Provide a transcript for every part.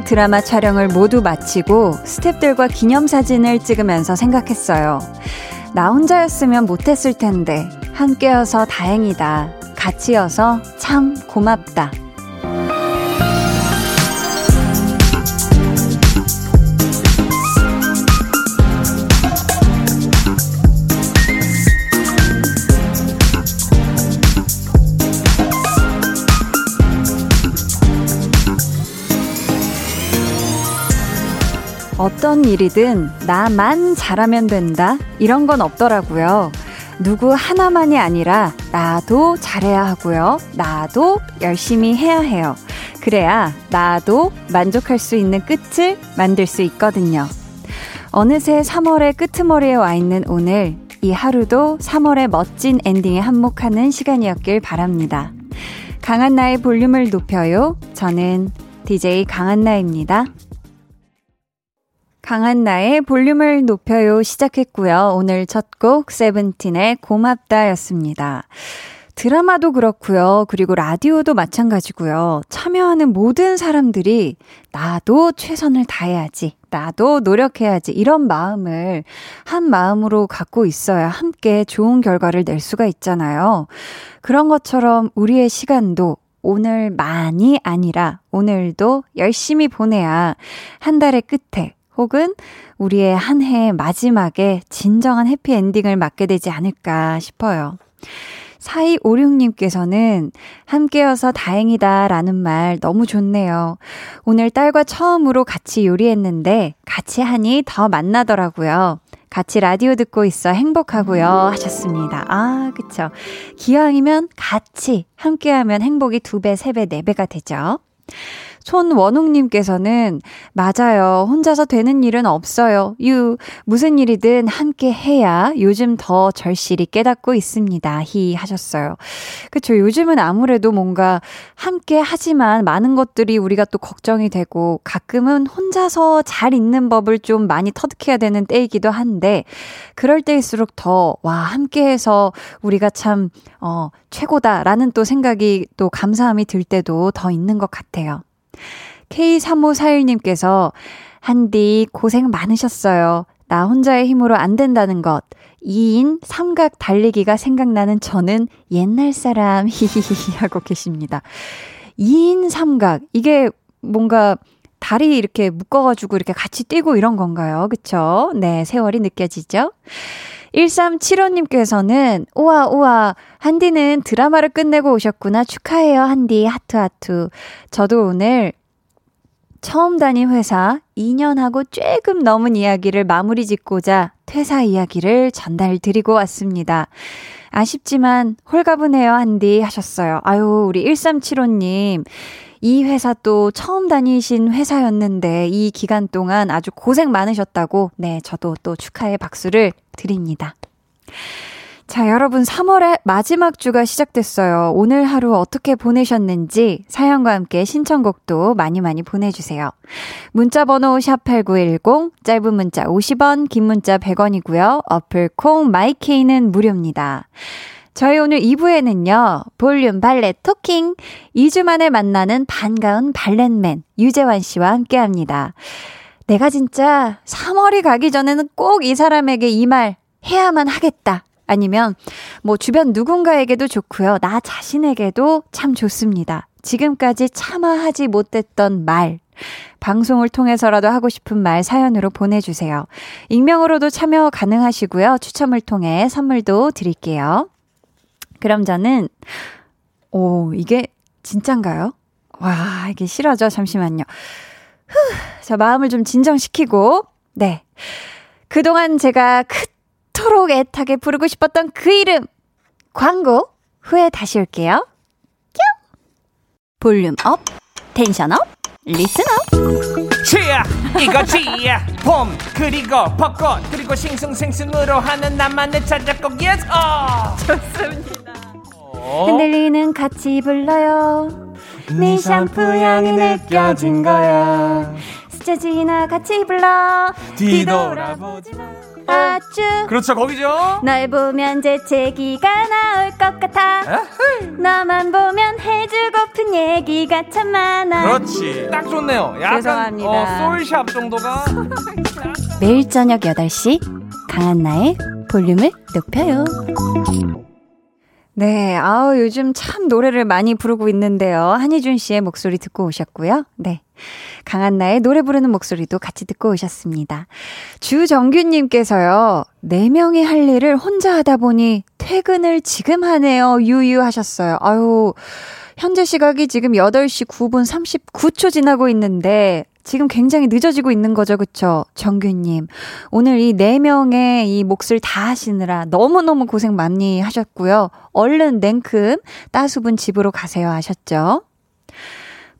드라마 촬영을 모두 마치고 스탭들과 기념사진을 찍으면서 생각했어요. 나 혼자였으면 못했을 텐데, 함께여서 다행이다. 같이여서 참 고맙다. 어떤 일이든 나만 잘하면 된다? 이런 건 없더라고요. 누구 하나만이 아니라 나도 잘해야 하고요. 나도 열심히 해야 해요. 그래야 나도 만족할 수 있는 끝을 만들 수 있거든요. 어느새 3월의 끄트머리에 와 있는 오늘, 이 하루도 3월의 멋진 엔딩에 한몫하는 시간이었길 바랍니다. 강한나의 볼륨을 높여요. 저는 DJ 강한나입니다. 강한 나의 볼륨을 높여요 시작했고요. 오늘 첫 곡 세븐틴의 고맙다였습니다. 드라마도 그렇고요. 그리고 라디오도 마찬가지고요. 참여하는 모든 사람들이 나도 최선을 다해야지. 나도 노력해야지. 이런 마음을 한 마음으로 갖고 있어야 함께 좋은 결과를 낼 수가 있잖아요. 그런 것처럼 우리의 시간도 오늘만이 아니라 오늘도 열심히 보내야 한 달의 끝에 혹은 우리의 한 해 마지막에 진정한 해피엔딩을 맞게 되지 않을까 싶어요. 4256님께서는 함께여서 다행이다 라는 말 너무 좋네요. 오늘 딸과 처음으로 같이 요리했는데 같이 하니 더 만나더라고요. 같이 라디오 듣고 있어 행복하고요 하셨습니다. 아, 그쵸. 기왕이면 같이 함께하면 행복이 두 배, 세 배, 네 배가 되죠. 손원웅님께서는 맞아요. 혼자서 되는 일은 없어요. 유 무슨 일이든 함께 해야 요즘 더 절실히 깨닫고 있습니다. 히 하셨어요. 그쵸. 요즘은 아무래도 뭔가 함께 하지만 많은 것들이 우리가 또 걱정이 되고 가끔은 혼자서 잘 있는 법을 좀 많이 터득해야 되는 때이기도 한데 그럴 때일수록 더 와 함께해서 우리가 참 어, 최고다라는 또 생각이 또 감사함이 들 때도 더 있는 것 같아요. K3541님께서 한디 고생 많으셨어요. 나 혼자의 힘으로 안 된다는 것. 2인 삼각 달리기가 생각나는 저는 옛날 사람 히히히 하고 계십니다. 2인 삼각 이게 뭔가 다리 이렇게 묶어가지고 이렇게 같이 뛰고 이런 건가요? 그쵸? 네, 세월이 느껴지죠? 1375님께서는, 우와, 우와, 한디는 드라마를 끝내고 오셨구나. 축하해요, 한디. 하트, 하트. 저도 오늘 처음 다닌 회사 2년하고 조금 넘은 이야기를 마무리 짓고자 퇴사 이야기를 전달 드리고 왔습니다. 아쉽지만 홀가분해요, 한디 하셨어요. 아유, 우리 1375님. 이 회사 또 처음 다니신 회사였는데 이 기간 동안 아주 고생 많으셨다고 네, 저도 또 축하의 박수를 드립니다. 자, 여러분 3월의 마지막 주가 시작됐어요. 오늘 하루 어떻게 보내셨는지 사연과 함께 신청곡도 많이 많이 보내주세요. 문자 번호 샵8910, 짧은 문자 50원, 긴 문자 100원이고요. 어플 콩 마이케이는 무료입니다. 저희 오늘 2부에는요, 볼륨 발레 토킹. 2주 만에 만나는 반가운 발렛맨 유재환 씨와 함께 합니다. 내가 진짜 3월이 가기 전에는 꼭 이 사람에게 이 말 해야만 하겠다. 아니면 뭐 주변 누군가에게도 좋고요. 나 자신에게도 참 좋습니다. 지금까지 참아하지 못했던 말. 방송을 통해서라도 하고 싶은 말 사연으로 보내주세요. 익명으로도 참여 가능하시고요. 추첨을 통해 선물도 드릴게요. 그럼 저는, 오, 이게 진짠가요? 와, 이게 싫어져. 잠시만요. 후, 저 마음을 좀 진정시키고, 네. 그동안 제가 그토록 애타게 부르고 싶었던 그 이름! 광고 후에 다시 올게요. 뀨! 볼륨 up, 텐션 up, up. 치야 이거지야. 봄 그리고 벚꽃 그리고 싱숭생숭으로 하는 나만의 자작곡. yes 어 좋습니다. 흔들리는 같이 불러요. 네 샴푸 향이 느껴진 거야. 스쳐 지나 같이 불러. 뒤돌아보지 마 아주 그렇죠 거기죠 널 보면 재채기가 나올 것 같아 너만 보면 해주고픈 얘기가 참 많아. 그렇지. 딱 좋네요. 약간 죄송합니다. 어, 솔샵 정도가. 매일 저녁 8시 강한나의 볼륨을 높여요. 네, 아우, 요즘 참 노래를 많이 부르고 있는데요. 한희준 씨의 목소리 듣고 오셨고요. 네. 강한나의 노래 부르는 목소리도 같이 듣고 오셨습니다. 주정규님께서요, 4명이 할 일을 혼자 하다 보니 퇴근을 지금 하네요. 유유 하셨어요. 아유, 현재 시각이 지금 8시 9분 39초 지나고 있는데, 지금 굉장히 늦어지고 있는 거죠, 그쵸? 정규님. 오늘 이 네 명의 이 몫을 다 하시느라 너무너무 고생 많이 하셨고요. 얼른 냉큼 따수분 집으로 가세요 하셨죠?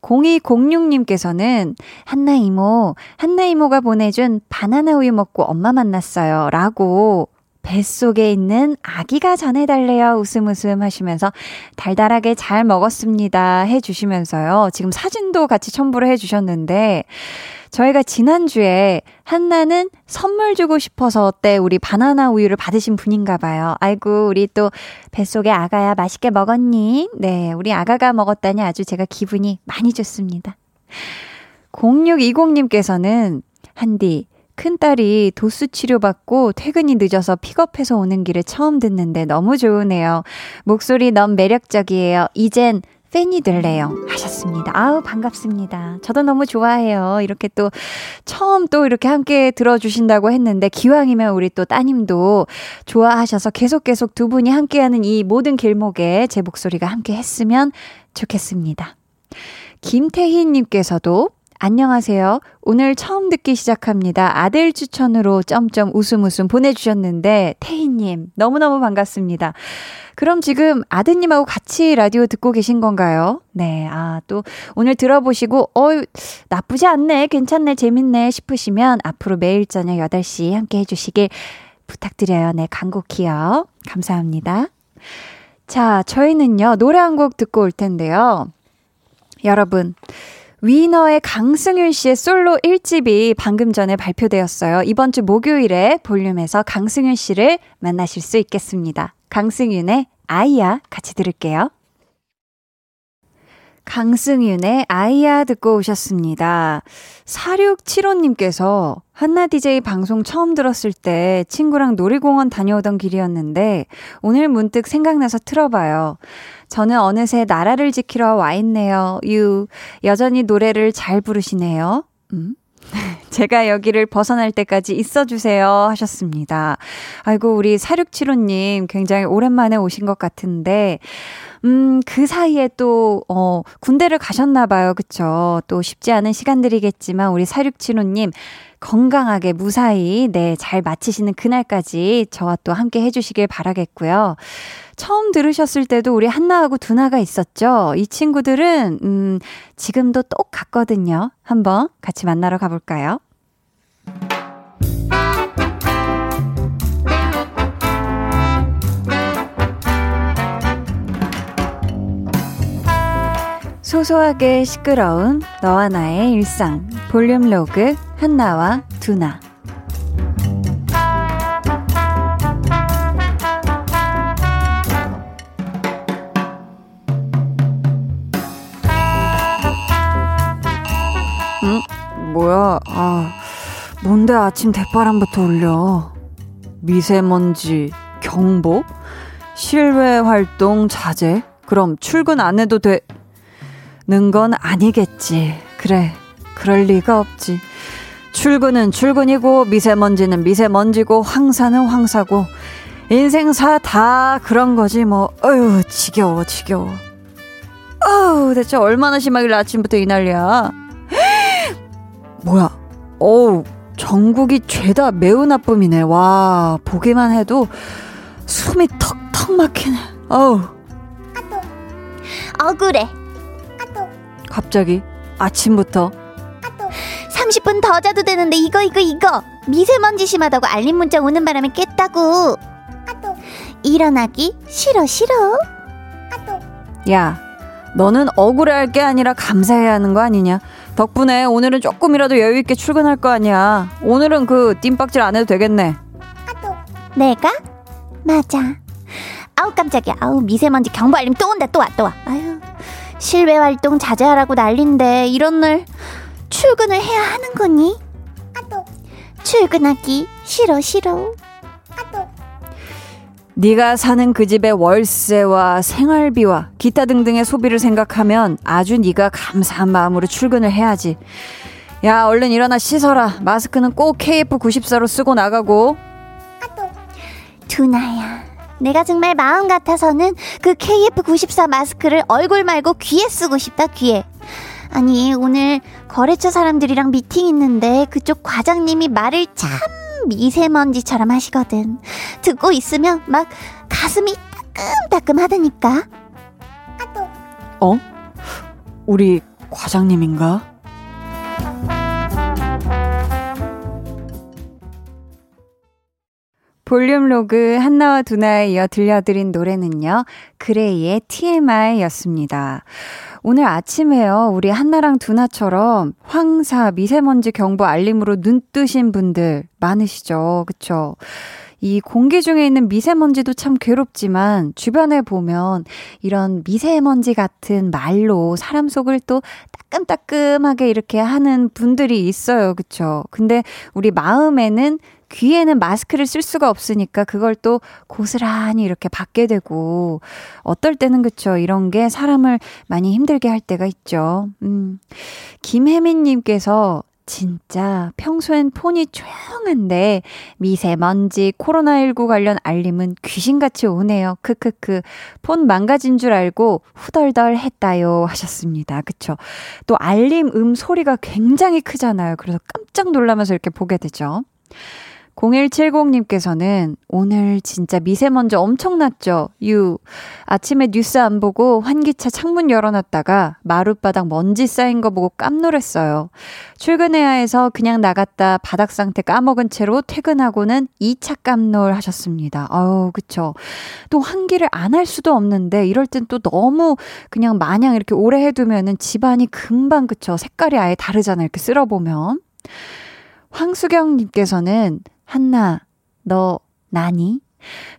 0206님께서는 한나 이모, 한나 이모가 보내준 바나나 우유 먹고 엄마 만났어요. 라고 뱃속에 있는 아기가 전해달래요. 웃음 웃음 하시면서 달달하게 잘 먹었습니다. 해주시면서요. 지금 사진도 같이 첨부를 해주셨는데, 저희가 지난주에 한나는 선물 주고 싶어서 때 우리 바나나 우유를 받으신 분인가 봐요. 아이고, 우리 또 뱃속에 아가야 맛있게 먹었니? 네, 우리 아가가 먹었다니 아주 제가 기분이 많이 좋습니다. 0620님께서는 한디, 큰딸이 도수 치료받고 퇴근이 늦어서 픽업해서 오는 길에 처음 듣는데 너무 좋으네요. 목소리 너무 매력적이에요. 이젠 팬이 될래요. 하셨습니다. 아우, 반갑습니다. 저도 너무 좋아해요. 이렇게 또, 처음 또 이렇게 함께 들어주신다고 했는데, 기왕이면 우리 또 따님도 좋아하셔서 계속 계속 두 분이 함께하는 이 모든 길목에 제 목소리가 함께 했으면 좋겠습니다. 김태희님께서도 안녕하세요. 오늘 처음 듣기 시작합니다. 아들 추천으로 점점 웃음 웃음 보내주셨는데, 태희님, 너무너무 반갑습니다. 그럼 지금 아드님하고 같이 라디오 듣고 계신 건가요? 네, 아, 또 오늘 들어보시고, 어유 나쁘지 않네, 괜찮네, 재밌네 싶으시면 앞으로 매일 저녁 8시 함께 해주시길 부탁드려요. 네, 간곡히요. 감사합니다. 자, 저희는요, 노래 한 곡 듣고 올 텐데요. 여러분, 위너의 강승윤 씨의 솔로 1집이 방금 전에 발표되었어요. 이번 주 목요일에 볼륨에서 강승윤 씨를 만나실 수 있겠습니다. 강승윤의 아이야 같이 들을게요. 강승윤의 아이야 듣고 오셨습니다. 4675님께서 한나 DJ 방송 처음 들었을 때 친구랑 놀이공원 다녀오던 길이었는데 오늘 문득 생각나서 틀어봐요. 저는 어느새 나라를 지키러 와 있네요. 유. 여전히 노래를 잘 부르시네요. 음? 제가 여기를 벗어날 때까지 있어주세요 하셨습니다. 아이고, 우리 4675님 굉장히 오랜만에 오신 것 같은데, 음, 그 사이에 또, 어, 군대를 가셨나봐요. 그쵸? 또 쉽지 않은 시간들이겠지만, 우리 4675님, 건강하게 무사히, 네, 잘 마치시는 그날까지 저와 또 함께 해주시길 바라겠고요. 처음 들으셨을 때도 우리 한나하고 두나가 있었죠? 이 친구들은, 음, 지금도 똑같거든요. 한번 같이 만나러 가볼까요? 소소하게 시끄러운 너와 나의 일상 볼륨 로그 한나와 두나 응? 뭐야? 아, 뭔데 아침 대바람부터 울려? 미세먼지 경보? 실외 활동 자제? 그럼 출근 안 해도 돼? 는건 아니겠지. 그래, 그럴 리가 없지. 출근은 출근이고, 미세먼지는 미세먼지고, 황사는 황사고, 인생사 다 그런 거지, 뭐. 어휴, 지겨워, 지겨워. 어우, 대체 얼마나 심하길래 아침부터 이 난리야. 뭐야, 어우, 전국이 죄다 매우 나쁨이네. 와, 보기만 해도 숨이 턱턱 막히네. 어우. 억울해. 갑자기 아침부터 30분 더 자도 되는데 이거 이거 이거 미세먼지 심하다고 알림 문자 오는 바람에 깼다고. 일어나기 싫어 싫어. 야 너는 억울해할 게 아니라 감사해야 하는 거 아니냐 덕분에 오늘은 조금이라도 여유 있게 출근할 거 아니야 오늘은 그 뜀박질 안 해도 되겠네 내가? 맞아. 아우 깜짝이야. 아우 미세먼지 경보 알림 또 온다 또 와 또 와. 아유 실외 활동 자제하라고 난린데 이런 날 출근을 해야 하는 거니? 아도 출근하기 싫어 싫어. 아도 네가 사는 그 집의 월세와 생활비와 기타 등등의 소비를 생각하면 아주 네가 감사한 마음으로 출근을 해야지. 야, 얼른 일어나 씻어라. 마스크는 꼭 KF94로 쓰고 나가고. 두나야. 내가 정말 마음 같아서는 그 KF94 마스크를 얼굴 말고 귀에 쓰고 싶다, 귀에. 아니, 오늘 거래처 사람들이랑 미팅 있는데 그쪽 과장님이 말을 참 미세먼지처럼 하시거든. 듣고 있으면 막 가슴이 따끔따끔 하다니까. 어? 우리 과장님인가? 볼륨 로그 한나와 두나에 이어 들려드린 노래는요, 그레이의 TMI였습니다. 오늘 아침에요, 우리 한나랑 두나처럼 황사, 미세먼지 경보 알림으로 눈 뜨신 분들 많으시죠? 그쵸? 이 공기 중에 있는 미세먼지도 참 괴롭지만 주변에 보면 이런 미세먼지 같은 말로 사람 속을 또 따끔따끔하게 이렇게 하는 분들이 있어요. 그쵸? 근데 우리 마음에는 귀에는 마스크를 쓸 수가 없으니까 그걸 또 고스란히 이렇게 받게 되고 어떨 때는 그쵸 이런 게 사람을 많이 힘들게 할 때가 있죠. 음. 김혜민님께서 진짜 평소엔 폰이 조용한데 미세먼지 코로나19 관련 알림은 귀신같이 오네요. 크크크. 폰 망가진 줄 알고 후덜덜 했다요 하셨습니다. 그쵸? 또 알림 음 소리가 굉장히 크잖아요. 그래서 깜짝 놀라면서 이렇게 보게 되죠. 0170님께서는 오늘 진짜 미세먼지 엄청났죠? 유. 아침에 뉴스 안 보고 환기차 창문 열어놨다가 마룻바닥 먼지 쌓인 거 보고 깜놀했어요. 출근해야 해서 그냥 나갔다 바닥 상태 까먹은 채로 퇴근하고는 2차 깜놀 하셨습니다. 아우, 그쵸. 또 환기를 안 할 수도 없는데 이럴 땐 또 너무 그냥 마냥 이렇게 오래 해두면은 집안이 금방 그쵸. 색깔이 아예 다르잖아요. 이렇게 쓸어보면. 황수경님께서는 한나, 너 나니?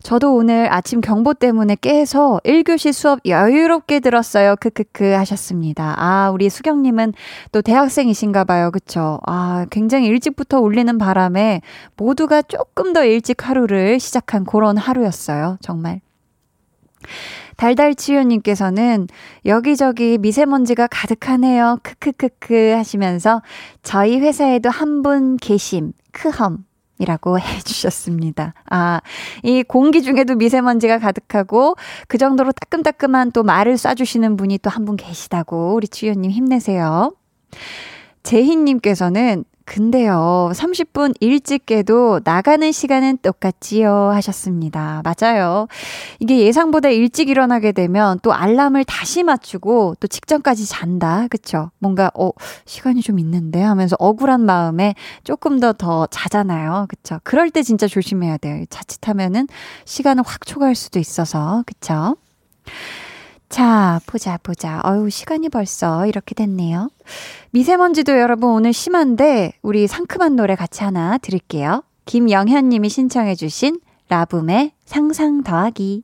저도 오늘 아침 경보 때문에 깨서 1교시 수업 여유롭게 들었어요. 크크크 하셨습니다. 아, 우리 수경님은 또 대학생이신가 봐요. 그쵸? 아, 굉장히 일찍부터 울리는 바람에 모두가 조금 더 일찍 하루를 시작한 그런 하루였어요. 정말. 달달치유님께서는 여기저기 미세먼지가 가득하네요. 크크크크 하시면서 저희 회사에도 한 분 계심. 크험. 이라고 해주셨습니다. 아, 이 공기 중에도 미세먼지가 가득하고 그 정도로 따끔따끔한 또 말을 쏴주시는 분이 또 한 분 계시다고 우리 주연님 힘내세요. 제희님께서는 근데요, 30분 일찍 깨도 나가는 시간은 똑같지요 하셨습니다. 맞아요. 이게 예상보다 일찍 일어나게 되면 또 알람을 다시 맞추고 또 직전까지 잔다. 그쵸? 뭔가, 어, 시간이 좀 있는데 하면서 억울한 마음에 조금 더 더 자잖아요. 그쵸? 그럴 때 진짜 조심해야 돼요. 자칫하면은 시간을 확 초과할 수도 있어서. 그쵸? 자, 보자, 보자. 어유 시간이 벌써 이렇게 됐네요. 미세먼지도 여러분 오늘 심한데, 우리 상큼한 노래 같이 하나 드릴게요. 김영현 님이 신청해주신 라붐의 상상 더하기.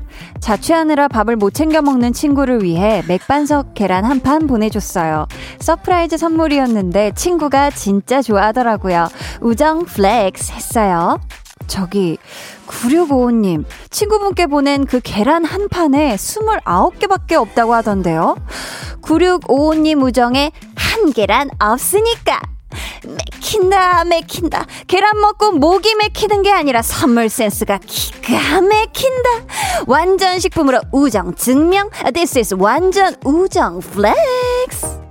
자취하느라 밥을 못 챙겨 먹는 친구를 위해 맥반석 계란 한 판 보내줬어요. surprise 선물이었는데 친구가 진짜 좋아하더라고요. 우정 flex 했어요. 저기 9655님 친구분께 보낸 그 계란 한 판에 29개밖에 없다고 하던데요. 9655님 우정에 한계란 없으니까 맥힌다, 맥힌다. 계란 먹고 목이 맥히는 게 아니라 선물 센스가 기가 맥힌다. 완전 식품으로 우정 증명. This is 완전 우정 flex.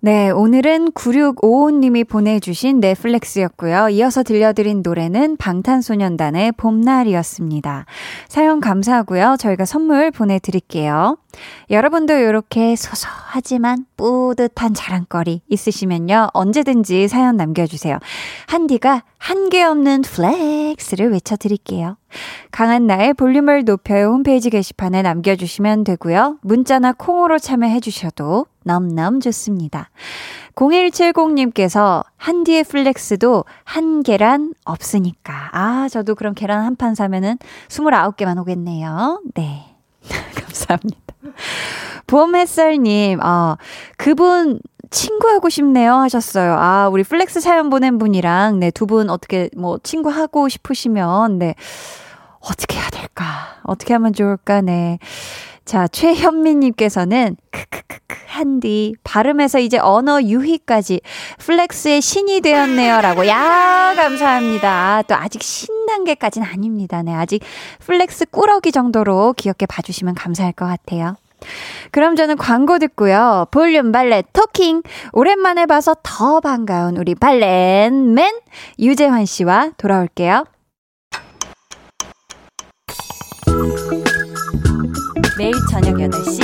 네, 오늘은 9655님이 보내주신 넷flex였고요. 이어서 들려드린 노래는 방탄소년단의 봄날이었습니다. 사연 감사하고요. 저희가 선물 보내드릴게요. 여러분도 이렇게 소소하지만 뿌듯한 자랑거리 있으시면요. 언제든지 사연 남겨주세요. 한디가 한계 없는 flex를 외쳐드릴게요. 강한나의 볼륨을 높여요 홈페이지 게시판에 남겨주시면 되고요. 문자나 콩으로 참여해주셔도 넘넘 좋습니다. 0170님께서 한디의 flex도 한계란 없으니까. 아, 저도 그럼 계란 한 판 사면은 29개만 오겠네요. 네. 감사합니다. 봄햇살님, 아, 그분 친구하고 싶네요 하셨어요. 아, 우리 flex 사연 보낸 분이랑, 네, 두 분 어떻게 뭐 친구하고 싶으시면, 네, 어떻게 해야 될까? 어떻게 하면 좋을까? 네. 자, 최현미님께서는, 크크크크, 한디, 발음에서 이제 언어 유희까지 flex의 신이 되었네요. 라고, 야, 감사합니다. 또 아직 신 단계까지는 아닙니다. 네, 아직 flex 꾸러기 정도로 귀엽게 봐주시면 감사할 것 같아요. 그럼 저는 광고 듣고요. 볼륨 발레 talking. 오랜만에 봐서 더 반가운 우리 발렌맨 유재환 씨와 돌아올게요. 매일 저녁 8시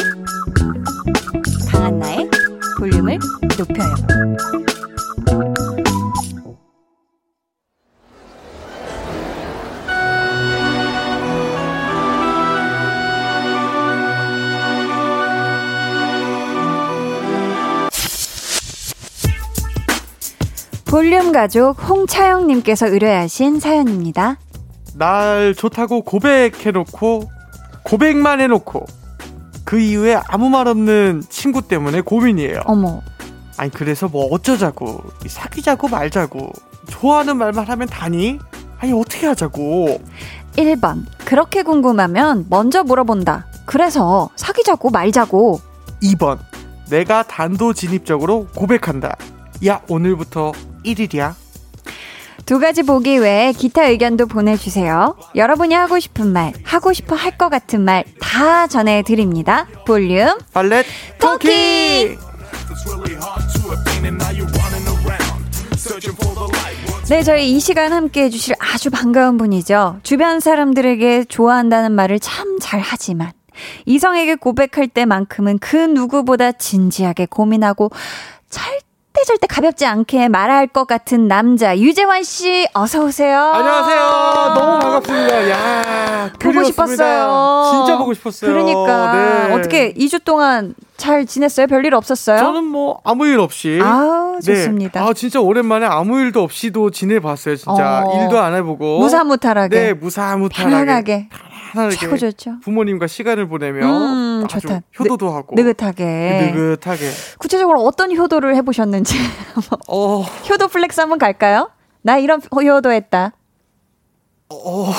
강한나의 볼륨을 높여요. 볼륨 가족 홍차영님께서 의뢰하신 사연입니다. 날 좋다고 고백해놓고 고백만 해놓고 그 이후에 아무 말 없는 친구 때문에 고민이에요. 어머, 아니 그래서 뭐 어쩌자고 사귀자고 말자고 좋아하는 말만 하면 다니? 아니 어떻게 하자고 1번. 그렇게 궁금하면 먼저 물어본다. 그래서 사귀자고 말자고. 2번 내가 단도진입적으로 고백한다. 야 오늘부터 1일이야. 두 가지 보기 외에 기타 의견도 보내주세요. 여러분이 하고 싶은 말, 하고 싶어 할 것 같은 말 다 전해드립니다. 볼륨 발렛 토끼! 네, 저희 이 시간 함께 해주실 아주 반가운 분이죠. 주변 사람들에게 좋아한다는 말을 참 잘하지만, 이성에게 고백할 때만큼은 그 누구보다 진지하게 고민하고, 절대 절대 가볍지 않게 말할 것 같은 남자, 유재환 씨, 어서 오세요. 안녕하세요. 너무 반갑습니다. 야 보고 그리웠습니다. 싶었어요. 진짜 보고 싶었어요. 그러니까. 네. 어떻게 2주 동안 잘 지냈어요? 별일 없었어요? 저는 뭐 아무 일 없이 아우, 좋습니다. 네. 아 진짜 오랜만에 아무 일도 없이도 지내봤어요. 진짜 어. 일도 안 해보고 무사무탈하게. 네 무사무탈하게 편안하게. 편안하게 최고 좋죠. 부모님과 시간을 보내며 음, 아주 좋다. 효도도 하고 느긋하게. 느긋하게 구체적으로 어떤 효도를 해보셨는지. 어, 효도 flex 한번 갈까요? 나 이런 효도했다. 어,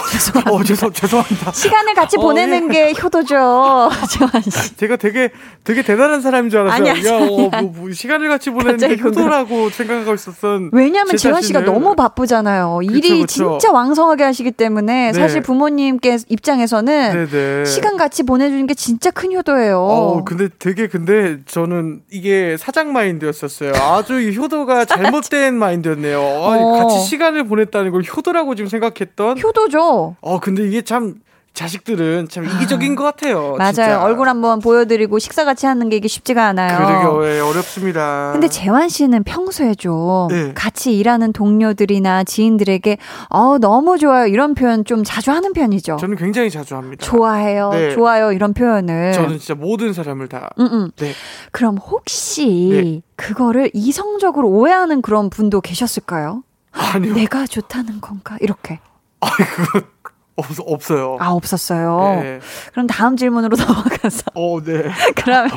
어 죄송 죄송합니다. 시간을 같이 어, 보내는 네. 게 효도죠. 재환 씨. 제가 되게 되게 대단한 사람인 줄 알았어요. 아니야, 야, 어, 뭐, 뭐 시간을 같이 보내는 게. 효도라고 생각하고 있었던. 왜냐면 제 재환 씨가 너무 바쁘잖아요. 일이 그쵸. 진짜 왕성하게 하시기 때문에 네. 사실 부모님께 입장에서는 네네. 시간 같이 보내주는 게 진짜 큰 효도예요. 어, 근데 되게 근데 저는 이게 사장 마인드였었어요. 아주 이 효도가 잘못된 마인드였네요. 아, 어. 같이 시간을 보냈다는 걸 효도라고 지금 생각했던. 효도죠. 어, 근데 이게 참 자식들은 참 이기적인 것 같아요. 맞아요. 진짜. 얼굴 한번 보여드리고 식사 같이 하는 게 이게 쉽지가 않아요. 그러게 예, 어렵습니다. 근데 재환 씨는 평소에 좀 네. 같이 일하는 동료들이나 지인들에게 어 너무 좋아요 이런 표현 좀 자주 하는 편이죠. 저는 굉장히 자주 합니다. 좋아해요, 네. 좋아요 이런 표현을. 저는 진짜 모든 사람을 다. 음, 음. 네. 그럼 혹시 네. 그거를 이성적으로 오해하는 그런 분도 계셨을까요? 아니요. 내가 좋다는 건가? 이렇게. 아, 그거 없, 없어요. 아, 없었어요. 네. 그럼 다음 질문으로 넘어가서. 어, 네. 그러면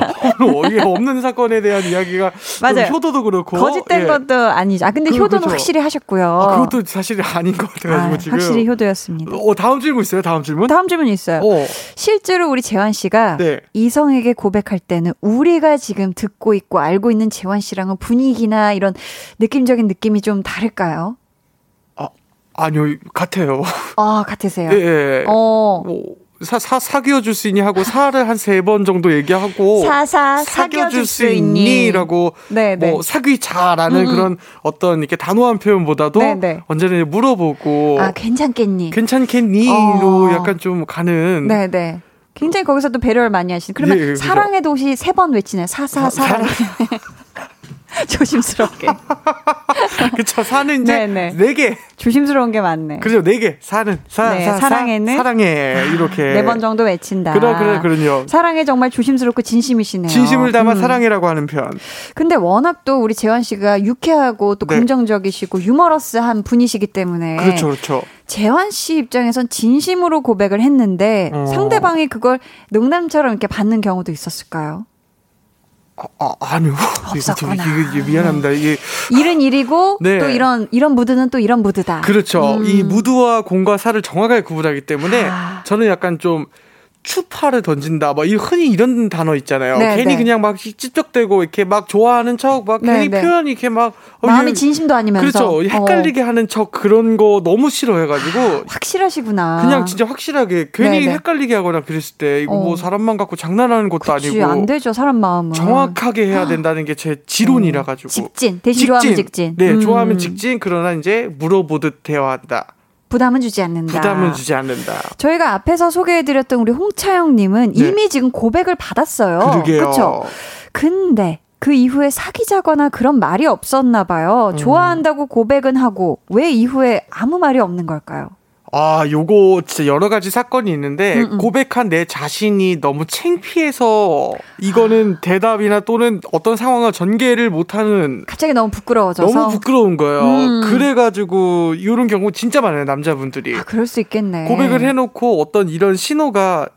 어, 없는 사건에 대한 이야기가 맞아요. 좀 효도도 그렇고 거짓된 예. 것도 아니죠. 아, 근데 그- 효도는 그죠. 확실히 하셨고요. 아, 그것도 사실 아닌 것 같아가지고 아, 지금. 확실히 효도였습니다. 어, 다음 질문 있어요? 다음 질문? 다음 질문 있어요. 어, 실제로 우리 재환 씨가 네. 이성에게 고백할 때는 우리가 지금 듣고 있고 알고 있는 재환 씨랑은 분위기나 이런 느낌적인 느낌이 좀 다를까요? 아니요, 같아요. 아, 같으세요? 예, 예. 어. 뭐, 사, 사, 사귀어 줄 수 있니? 하고, 사를 한 세 번 정도 얘기하고. 사 사 사귀어 줄 수 있니? 라고, 네, 네. 뭐, 사귀자라는 그런 어떤 이렇게 단호한 표현보다도 네, 네. 언제나 물어보고, 아, 괜찮겠니? 괜찮겠니? 어. 로 약간 좀 가는. 네, 네. 굉장히 거기서 또 배려를 많이 하시는. 그러면 예, 그죠. 사랑의 도시 세 번 외치네요. 사사 사랑. 조심스럽게. 그쵸. 사는 이제 네, 네. 네 개. 조심스러운 게 많네. 그죠. 네 개. 사는. 사, 네, 사, 사, 사랑에는? 사 랑해. 이렇게. 네 번 정도 외친다. 그래, 그래, 그럼요. 사랑에 정말 조심스럽고 진심이시네요. 진심을 담아 음. 사랑해라고 하는 표현. 근데 워낙 또 우리 재환 씨가 유쾌하고 또 네. 긍정적이시고 유머러스한 분이시기 때문에 그렇죠, 그렇죠. 재환 씨 입장에선 진심으로 고백을 했는데 어. 상대방이 그걸 농담처럼 이렇게 받는 경우도 있었을까요? 아, 아 좀, 없었구나. 이게, 이게 미안합니다. 이게 일은 일이고 네. 또 이런 이런 무드는 또 이런 무드다. 그렇죠. 음. 이 무드와 공과 사를 정확하게 구분하기 때문에 아. 저는 약간 좀 추파를 던진다. 뭐이 흔히 이런 단어 있잖아요. 네, 괜히 네. 그냥 막 찝쩍대고 이렇게 막 좋아하는 척, 막 네, 괜히 네. 표현이 이렇게 막 어, 마음이 진심도 아니면서 그렇죠. 헷갈리게 하는 척 그런 거 너무 싫어해가지고 어, 확실하시구나. 그냥 진짜 확실하게 괜히 네, 네. 헷갈리게 하거나 그랬을 때 이거 어. 뭐 사람만 갖고 장난하는 것도 그치, 아니고 안 되죠 사람 마음은 정확하게 해야 된다는 게 제 지론이라 가지고 직진 대신 좋아하면 직진. 네, 음. 좋아하면 직진. 그러나 이제 물어보듯 대화한다 부담은 주지 않는다. 부담은 주지 않는다. 저희가 앞에서 소개해드렸던 우리 홍차영님은 네. 이미 지금 고백을 받았어요. 그렇죠. 근데 그 이후에 사귀자거나 그런 말이 없었나 봐요. 음. 좋아한다고 고백은 하고 왜 이후에 아무 말이 없는 걸까요? 아, 요거 진짜 여러 가지 사건이 있는데 음, 음. 고백한 내 자신이 너무 창피해서 이거는 아. 대답이나 또는 어떤 상황을 전개를 못하는 갑자기 너무 부끄러워져서. 너무 부끄러운 거예요. 음. 그래가지고 이런 경우 진짜 많아요 남자분들이 아, 그럴 수 있겠네. 고백을 해놓고 어떤 이런 신호가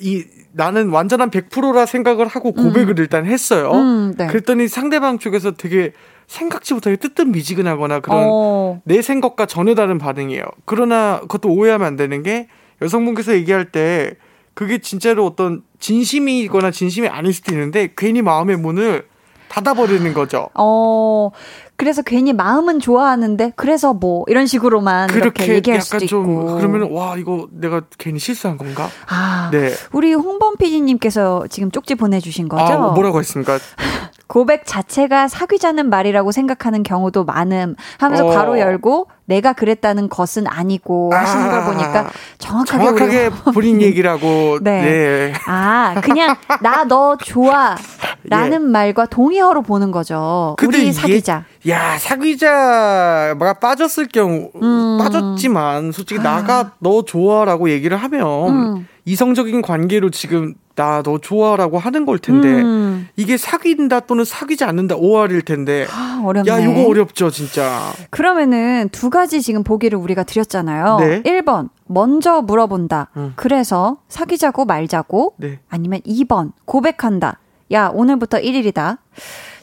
이 나는 완전한 100%라 생각을 하고 고백을 일단 했어요. 음, 네. 그랬더니 상대방 쪽에서 되게 생각지 못하게 뜨뜻미지근하거나 그런 어, 내 생각과 전혀 다른 반응이에요. 그러나 그것도 오해하면 안 되는 게 여성분께서 얘기할 때 그게 진짜로 어떤 진심이거나 진심이 아닐 수도 있는데 괜히 마음의 문을 닫아버리는 거죠. 어, 그래서 괜히 마음은 좋아하는데 그래서 뭐 이런 식으로만 이렇게 그렇게 얘기할 약간 수도 좀 있고. 그러면 와 이거 내가 괜히 실수한 건가? 아, 네. 우리 홍범 PD님께서 지금 쪽지 보내주신 거죠? 아 뭐라고 했습니까? 고백 자체가 사귀자는 말이라고 생각하는 경우도 많음 하면서 어. 괄호 열고 내가 그랬다는 것은 아니고 하시는 걸 아. 보니까 정확하게, 정확하게 우리 본인 얘기라고. 네. 네. 아 그냥 나 너 좋아 라는 말과 동의어로 보는 거죠. 예. 우리 사귀자. 야 사귀자가 빠졌을 경우 음. 빠졌지만 솔직히 나가 너 좋아라고 얘기를 하면 음. 이성적인 관계로 지금 나 너 좋아라고 하는 걸 텐데 음. 이게 사귄다 또는 사귀지 않는다 오할일 텐데 아, 어렵네. 야 이거 어렵죠 진짜 그러면은 두 가지 지금 보기를 우리가 드렸잖아요. 네. 1번 먼저 물어본다. 음. 그래서 사귀자고 말자고 네. 아니면 2번 고백한다. 야 오늘부터 1일이다.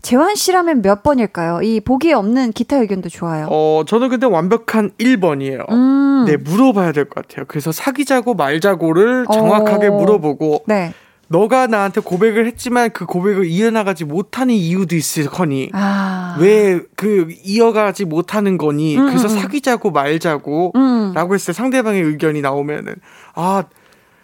재환 씨라면 몇 번일까요? 이 보기에 없는 기타 의견도 좋아요. 어 저는 근데 완벽한 1번이에요 음. 네 물어봐야 될 것 같아요 그래서 사귀자고 말자고를 정확하게 어. 물어보고 네. 너가 나한테 고백을 했지만 그 고백을 이어나가지 못하는 이유도 있을 거니 아. 왜그 이어가지 못하는 거니 음, 그래서 음, 음. 사귀자고 말자고 음. 라고 했을 때 상대방의 의견이 나오면은 아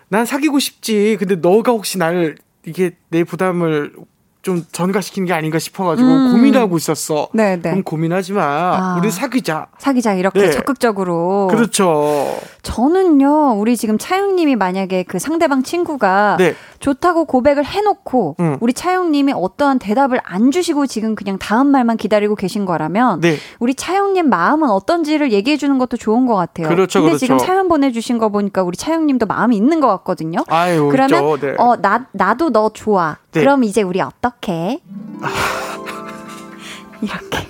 난 사귀고 싶지 근데 너가 혹시 나를 이게 내 부담을 좀 전가시키는 게 아닌가 싶어가지고 음. 고민하고 있었어 네, 네. 그럼 고민하지 마 아. 우리 사귀자 사귀자 이렇게 네. 적극적으로. 그렇죠 저는요. 우리 지금 차영님이 만약에 그 상대방 친구가 네 좋다고 고백을 해놓고 음. 우리 차영님이 어떠한 대답을 안 주시고 지금 그냥 다음 말만 기다리고 계신 거라면 네. 우리 차영님 마음은 어떤지를 얘기해 주는 것도 좋은 것 같아요. 그렇죠, 근데 그렇죠. 지금 사연 보내주신 거 보니까 우리 차영님도 마음이 있는 것 같거든요. 아유 그러면 있죠. 네. 어 나 나도 너 좋아. 네. 그럼 이제 우리 어떻게? 이렇게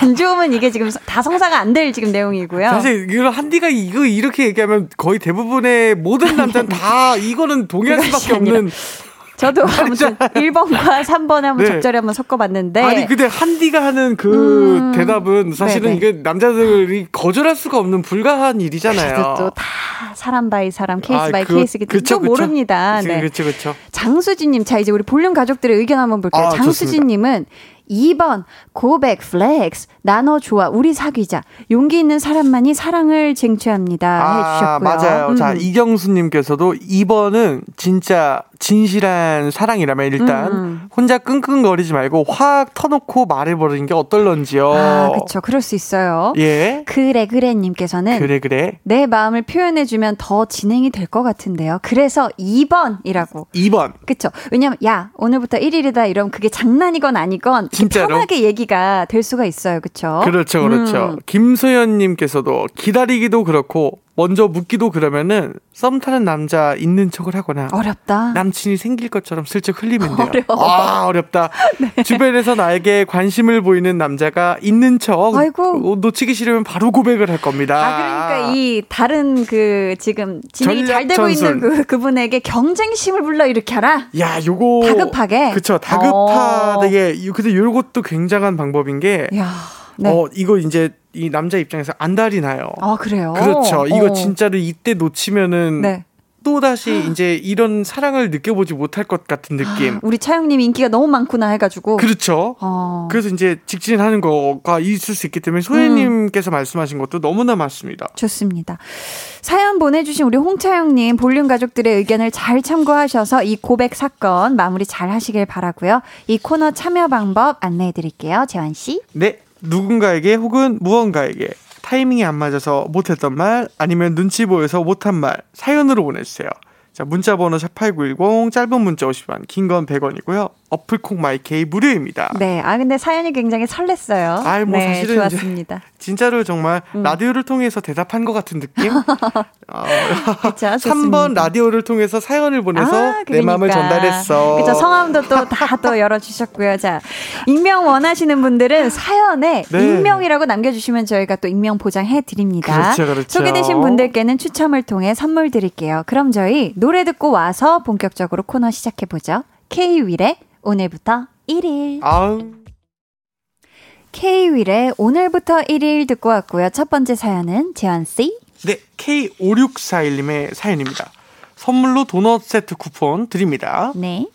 안 좋으면 이게 지금 다 성사가 안 될 지금 내용이고요. 사실 이거 한디가 이거 이렇게 얘기하면 거의 대부분의 모든 남자는 다 이거는 동의할 수밖에 없는 저도 아무튼 1번과 3번에 한번 네. 적절히 한번 섞어봤는데. 아니 근데 한디가 하는 그 음. 대답은 사실은 네네. 이게 남자들이 거절할 수가 없는 불가한 일이잖아요. 그래도 또다 사람 by 사람 케이스 아, by 그- 케이스기 때문에 그쵸, 또 그쵸. 모릅니다. 네. 그렇죠, 그렇죠. 장수진님, 자 이제 우리 볼륨 가족들의 의견 한번 볼게요. 아, 장수진님은 2번 고백 flex 나눠 좋아 우리 사귀자 용기 있는 사람만이 사랑을 쟁취합니다 해주셨고요. 맞아요. 자, 음. 이경수님께서도 2번은 진짜 진실한 사랑이라면 일단 음. 혼자 끙끙거리지 말고 확 터놓고 말해버리는 게 어떨런지요. 아 그렇죠. 그럴 수 있어요. 예. 그래 그래님께서는 그래, 그래. 내 마음을 표현해주면 더 진행이 될 것 같은데요. 그래서 2번이라고. 2번. 그쵸. 왜냐면, 야, 오늘부터 1일이다 이러면 그게 장난이건 아니건 진짜로? 편하게 얘기가 될 수가 있어요. 그쵸. 그렇죠, 그렇죠. 음. 김소연 님께서도 기다리기도 그렇고 먼저 묻기도 그러면은 썸 타는 남자 있는 척을 하거나 어렵다. 남친이 생길 것처럼 슬쩍 흘리면 돼요. 어려워. 아 어렵다. 주변에서 나에게 관심을 보이는 남자가 있는 척 아이고. 어, 놓치기 싫으면 바로 고백을 할 겁니다. 아, 그러니까 이 다른 그 지금 진행이 잘 되고. 있는 그, 그분에게 경쟁심을 불러일으켜라. 야, 요거 다급하게? 그쵸 다급하게. 근데 요것도 굉장한 방법인 게 야, 네. 어, 이거 이제 이 남자 입장에서 안달이 나요. 아, 그래요? 그렇죠. 이거 어. 진짜로 이때 놓치면은 네. 또 다시 이제 이런 사랑을 느껴보지 못할 것 같은 느낌. 우리 차영님 인기가 너무 많구나 해가지고. 그렇죠. 어. 그래서 이제 직진하는 거가 있을 수 있기 때문에 음. 소혜님께서 말씀하신 것도 너무나 맞습니다. 좋습니다. 사연 보내주신 우리 홍차영님 볼륨 가족들의 의견을 잘 참고하셔서 이 고백 사건 마무리 잘 하시길 바라고요. 이 코너 참여 방법 안내해 드릴게요. 재환 씨. 네, 누군가에게 혹은 무언가에게 타이밍이 안 맞아서 못했던 말 아니면 눈치 보여서 못한 말 사연으로 보내주세요. 자, 문자 번호 샵8910 짧은 문자 50원, 긴 건 100원이고요. 어플콩 마이케이 무료입니다. 네, 아 근데 사연이 굉장히 설렜어요. 아이, 뭐 네, 사실은 좋았습니다. 진짜로 정말 음. 라디오를 통해서 대답한 것 같은 느낌? 어, 그렇죠. 3번 라디오를 통해서 사연을 보내서 아, 내 마음을 전달했어. 그죠. 성함도 또 다 또 열어주셨고요. 자, 익명 원하시는 분들은 사연에 네. 익명이라고 남겨주시면 저희가 또 익명 보장해 드립니다. 그렇죠, 그렇죠. 소개되신 분들께는 추첨을 통해 선물 드릴게요. 그럼 저희 노래 듣고 와서 본격적으로 코너 시작해 보죠. K-윌의 오늘부터 1일. 아우. K-윌의 오늘부터 1일 듣고 왔고요. 첫 번째 사연은 재환씨. 네, K5641님의 사연입니다. 선물로 도넛 세트 쿠폰 드립니다. 네.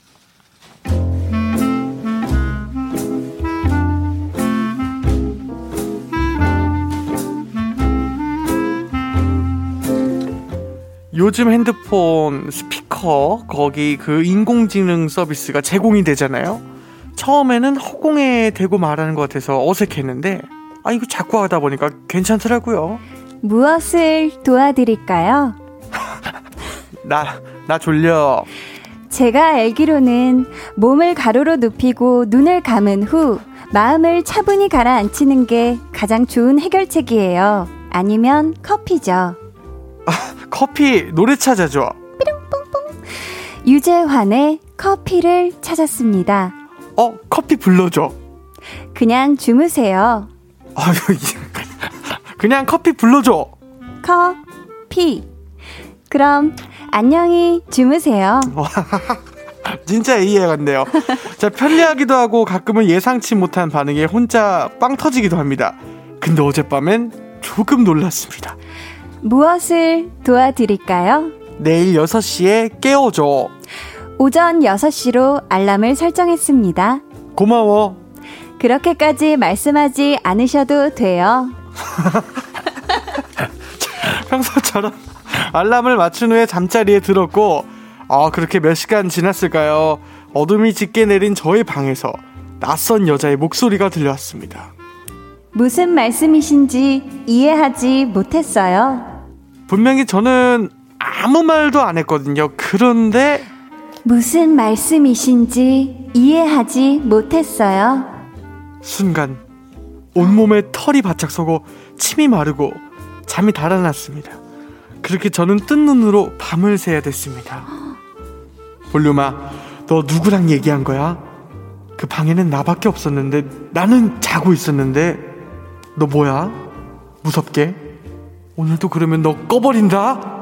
요즘 핸드폰 스피커 거기 그 인공지능 서비스가 제공이 되잖아요. 처음에는 허공에 대고 말하는 것 같아서 어색했는데 아 이거 자꾸 하다 보니까 괜찮더라고요. 무엇을 도와드릴까요? 나 나 졸려. 제가 알기로는 몸을 가로로 눕히고 눈을 감은 후 마음을 차분히 가라앉히는 게 가장 좋은 해결책이에요. 아니면 커피죠. 커피 노래 찾아줘. 유재환의 커피를 찾았습니다. 어 커피 불러줘. 그냥 주무세요. 아유 그냥 커피 불러줘. 커피. 그럼 안녕히 주무세요. 진짜 이해가 안 돼요. 자, 편리하기도 하고 가끔은 예상치 못한 반응에 혼자 빵 터지기도 합니다. 근데 어젯밤엔 조금 놀랐습니다. 무엇을 도와드릴까요? 내일 6시에 깨워줘. 오전 6시로 알람을 설정했습니다. 고마워. 그렇게까지 말씀하지 않으셔도 돼요. 평소처럼 알람을 맞춘 후에 잠자리에 들었고, 아, 그렇게 몇 시간 지났을까요? 어둠이 짙게 내린 저의 방에서 낯선 여자의 목소리가 들려왔습니다. 무슨 말씀이신지 이해하지 못했어요. 분명히 저는 아무 말도 안 했거든요. 그런데 무슨 말씀이신지 이해하지 못했어요. 순간 온몸에 털이 바짝 서고 침이 마르고 잠이 달아났습니다. 그렇게 저는 뜬 눈으로 밤을 새야 됐습니다. 볼륨아, 너 누구랑 얘기한 거야? 그 방에는 나밖에 없었는데 나는 자고 있었는데 너 뭐야? 무섭게? 오늘도 그러면 너 꺼버린다?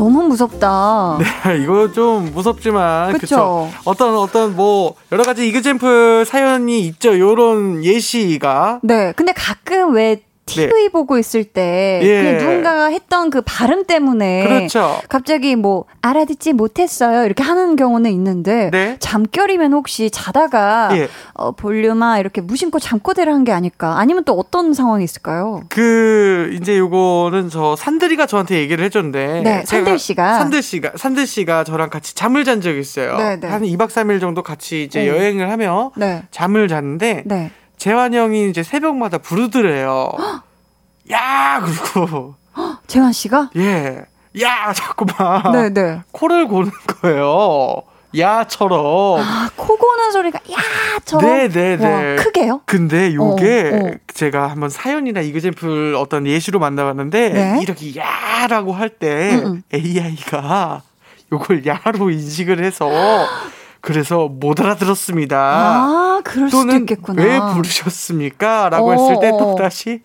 너무 무섭다. 네, 이거 좀 무섭지만? 그쵸? 어떤 어떤 뭐 여러 가지 이그젠플 사연이 있죠. 요런 예시가 네. 근데 가끔 왜 TV 보고 있을 때 예. 그냥 누군가가 했던 그 발음 때문에 그렇죠. 갑자기 뭐 알아듣지 못했어요 이렇게 하는 경우는 있는데 네. 잠결이면 혹시 자다가 예. 어, 볼륨아 이렇게 무심코 잠꼬대를 한 게 아닐까 아니면 또 어떤 상황이 있을까요? 그 이제 요거는 저 산들이가 저한테 얘기를 해줬는데 네, 산들 씨가. 산들 씨가 산들 씨가 저랑 같이 잠을 잔 적이 있어요. 네, 네. 한 2박 3일 정도 같이 이제 네. 여행을 하며 네. 잠을 잤는데 네. 재환 형이 이제 새벽마다 부르더래요. 야 그러고 재환 씨가? 예. 야 자꾸만 네, 네. 코를 고는 거예요. 야처럼. 아, 코 고는 소리가 야처럼 네, 네, 네. 와, 크게요? 근데 요게 어, 어. 제가 한번 사연이나 이그젠플 어떤 예시로 만나봤는데 네. 이렇게 야라고 할때 음, 음. AI가 요걸 야로 인식을 해서 그래서 못 알아들었습니다. 아, 그럴 수도 또는 있겠구나. 왜 부르셨습니까? 라고 어, 했을 때 어. 또 다시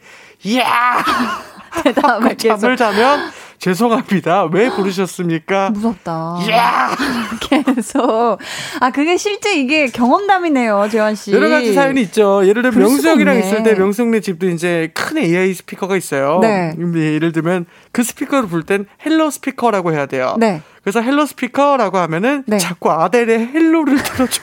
야 대답을 계속 잠을 자면 죄송합니다. 왜 부르셨습니까? 무섭다. 야 계속. 아, 그게 실제 이게 경험담이네요, 재환 씨. 여러 가지 사연이 있죠. 예를 들면 그럴 명수 수가 형이랑 있네. 있을 때 명수 형네 집도 이제 큰 AI 스피커가 있어요. 네. 근데 예를 들면 그 스피커를 부를 땐 hello 스피커라고 해야 돼요. 네. 그래서 hello 스피커라고 하면은 네. 자꾸 아델의 Hello를 틀어줘.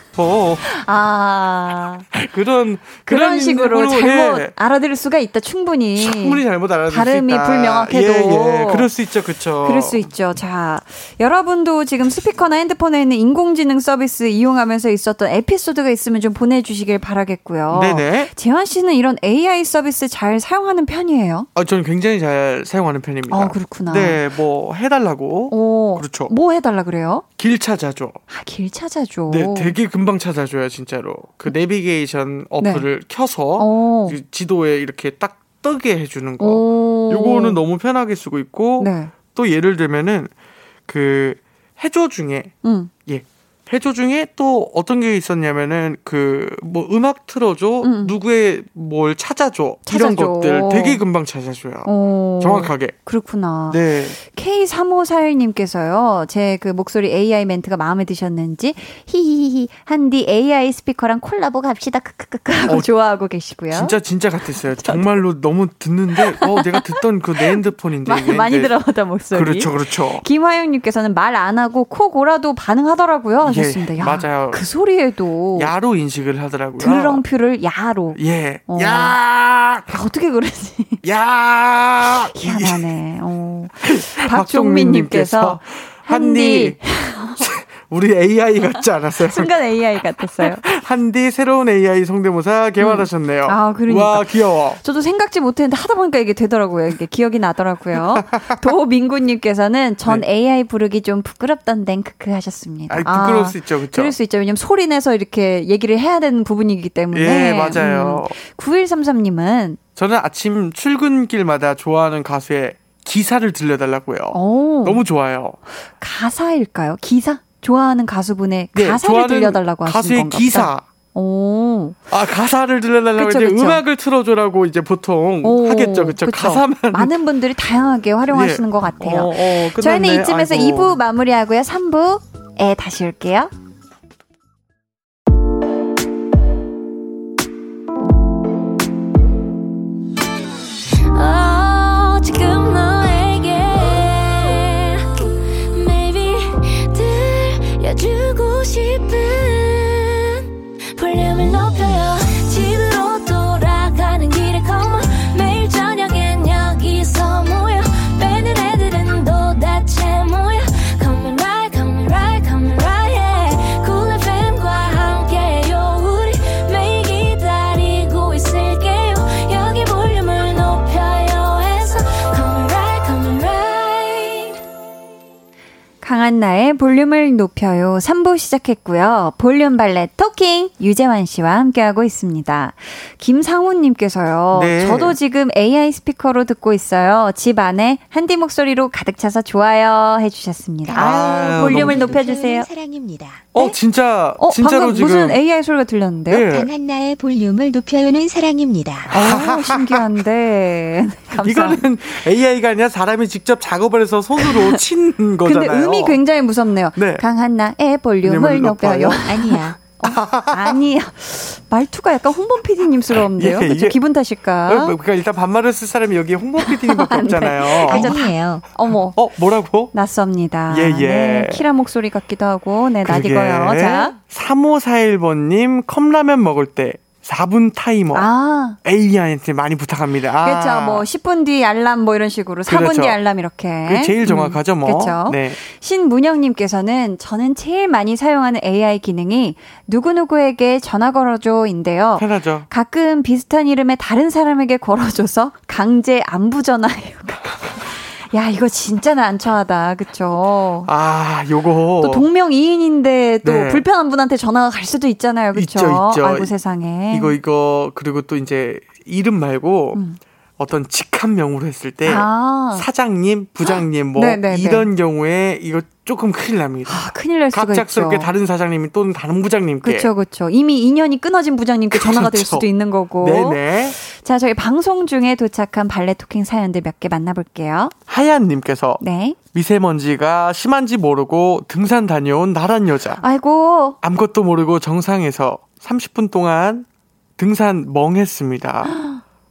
아. 그런 그런 식으로 잘못 예, 알아들을 수가 있다, 충분히. 충분히 잘못 알아들을 발음이 수 있다. 불명확해도. 예, 예. 그럴 수 있죠, 그렇죠. 그럴 수 있죠. 자, 여러분도 지금 스피커나 핸드폰에 있는 인공지능 서비스 이용하면서 있었던 에피소드가 있으면 좀 보내주시길 바라겠고요. 네네. 재환 씨는 이런 AI 서비스 잘 사용하는 편이에요? 아, 저는 굉장히 잘 사용하는 편입니다. 아, 그렇구나. 네, 뭐 해달라고 오, 그렇죠. 뭐 해달라 그래요? 길 찾아줘. 아, 길 찾아줘. 네, 되게 금방 찾아줘요, 진짜로. 그 내비게이션 어플을 켜서 네. 오. 그 지도에 이렇게 딱 뜨게 해주는 거. 오. 요거는 너무 편하게 쓰고 있고 네. 또 예를 들면은 그 해조 중에 응. 예 해조 중에 또 어떤 게 있었냐면은 그 뭐 음악 틀어줘 음. 누구의 뭘 찾아줘, 이런 찾아줘. 것들 되게 금방 찾아줘요. 오. 정확하게. 그렇구나. 네. K3541님께서요, 제 그 목소리 AI 멘트가 마음에 드셨는지, 히히히히, 한디 AI 스피커랑 콜라보 갑시다, 크크크크 하고 어, 좋아하고 계시고요. 진짜 진짜 같았어요. 정말로 너무 듣는데 어 내가 듣던 그 내 핸드폰인데 많이. 많이 네. 들어보다 목소리. 그렇죠, 그렇죠. 김화영님께서는 말 안 하고 코 골아도 반응하더라고요 하셨습니다. 예, 야, 맞아요. 그 소리에도 야로 인식을 하더라고요. 드르렁표를 야로. 예. 어. 야! 야, 어떻게 그러지? 야! 희한하네. 어. 박종민님께서 한디 우리 AI 같지 않았어요? 순간 AI 같았어요. 한디 새로운 AI 성대모사 개발하셨네요. 아, 그러니까. 와 귀여워. 저도 생각지 못했는데 하다 보니까 이게 되더라고요. 이게 기억이 나더라고요. 도민구님께서는 전 네. AI 부르기 좀 부끄럽던데 크크 하셨습니다. 아 부끄러울 수 있죠, 그렇죠? 그럴 수 있죠. 왜냐면 소리 내서 이렇게 얘기를 해야 되는 부분이기 때문에. 예 맞아요. 음. 9133님은 저는 아침 출근길마다 좋아하는 가수의 기사를 들려달라고요. 오, 너무 좋아요. 가사일까요? 기사? 좋아하는 가수분의 네, 가사를 들려달라고 하시는 가수의 건가 기사. 보다. 오. 아 가사를 들려달라고 그쵸, 이제 그쵸. 음악을 틀어줘라고 이제 보통 오, 하겠죠, 그렇죠? 가사만 많은 분들이 다양하게 활용하시는 예. 것 같아요. 어, 어, 끝났네. 저희는 이쯤에서 아이고. 2부 마무리하고요. 3부에 다시 올게요. 강한나의 볼륨을 높여요. 3부 시작했고요. 볼륨 발레 토킹 유재환 씨와 함께하고 있습니다. 김상훈님께서요. 네. 저도 지금 AI 스피커로 듣고 있어요. 집 안에 한디 목소리로 가득 차서 좋아요 해주셨습니다. 아유, 아유, 볼륨을 높여주세요. 사랑입니다. 어 진짜 어, 진짜로 방금 지금 무슨 AI 소리가 들렸는데요? 예. 강한나의 볼륨을 높여요는 사랑입니다. 어, 신기한데. 감사합니다. 이거는 AI가 아니라 사람이 직접 작업을 해서 손으로 친 거잖아요. 근데 음이 굉장히 무섭네요. 네. 강한나의 볼륨을 높여요. 아니야. 아니, 말투가 약간 홍범 PD님스러운데요. 예? 이게- 기분 어, 탓일까? 그러니까 일단 반말을 쓸 사람이 여기 홍보 PD님밖에 네. 없잖아요. 아니에요. 어머. 어 뭐라고? 낯섭니다. 예, 예. 네, 키라 목소리 같기도 하고, 네. 그러게. 자. 3541번님 컵라면 먹을 때 4분 타이머 아, AI한테 많이 부탁합니다. 아. 그렇죠. 뭐 10분 뒤 알람 뭐 이런 식으로 4분 그렇죠. 뒤 알람 이렇게. 그게 제일 정확하죠, 뭐. 그렇죠. 네. 신문영 님께서는 저는 제일 많이 사용하는 AI 기능이 누구누구에게 전화 걸어줘인데요. 편하죠. 가끔 비슷한 이름의 다른 사람에게 걸어줘서 강제 안부 전화해요. 야, 이거 진짜 난처하다. 그쵸? 아, 요거. 또 동명이인인데 또 네. 불편한 분한테 전화가 갈 수도 있잖아요. 그쵸? 있죠, 있죠. 아이고 세상에. 이거 이거 그리고 또 이제 이름 말고 음. 어떤 직함명으로 했을 때 아. 사장님, 부장님 뭐 네네네. 이런 경우에 이거 조금 큰일 납니다. 아, 큰일 날 수가 갑작스럽게 있죠. 다른 사장님이 또는 다른 부장님께 그쵸, 그쵸. 이미 인연이 끊어진 부장님께 전화가 될 그렇죠. 수도 있는 거고. 네네. 자, 저희 방송 중에 도착한 발레 토킹 사연들 몇 개 만나볼게요. 하얀님께서 네. 미세먼지가 심한지 모르고 등산 다녀온 나란 여자. 아이고. 아무것도 모르고 정상에서 30분 동안 등산 멍했습니다.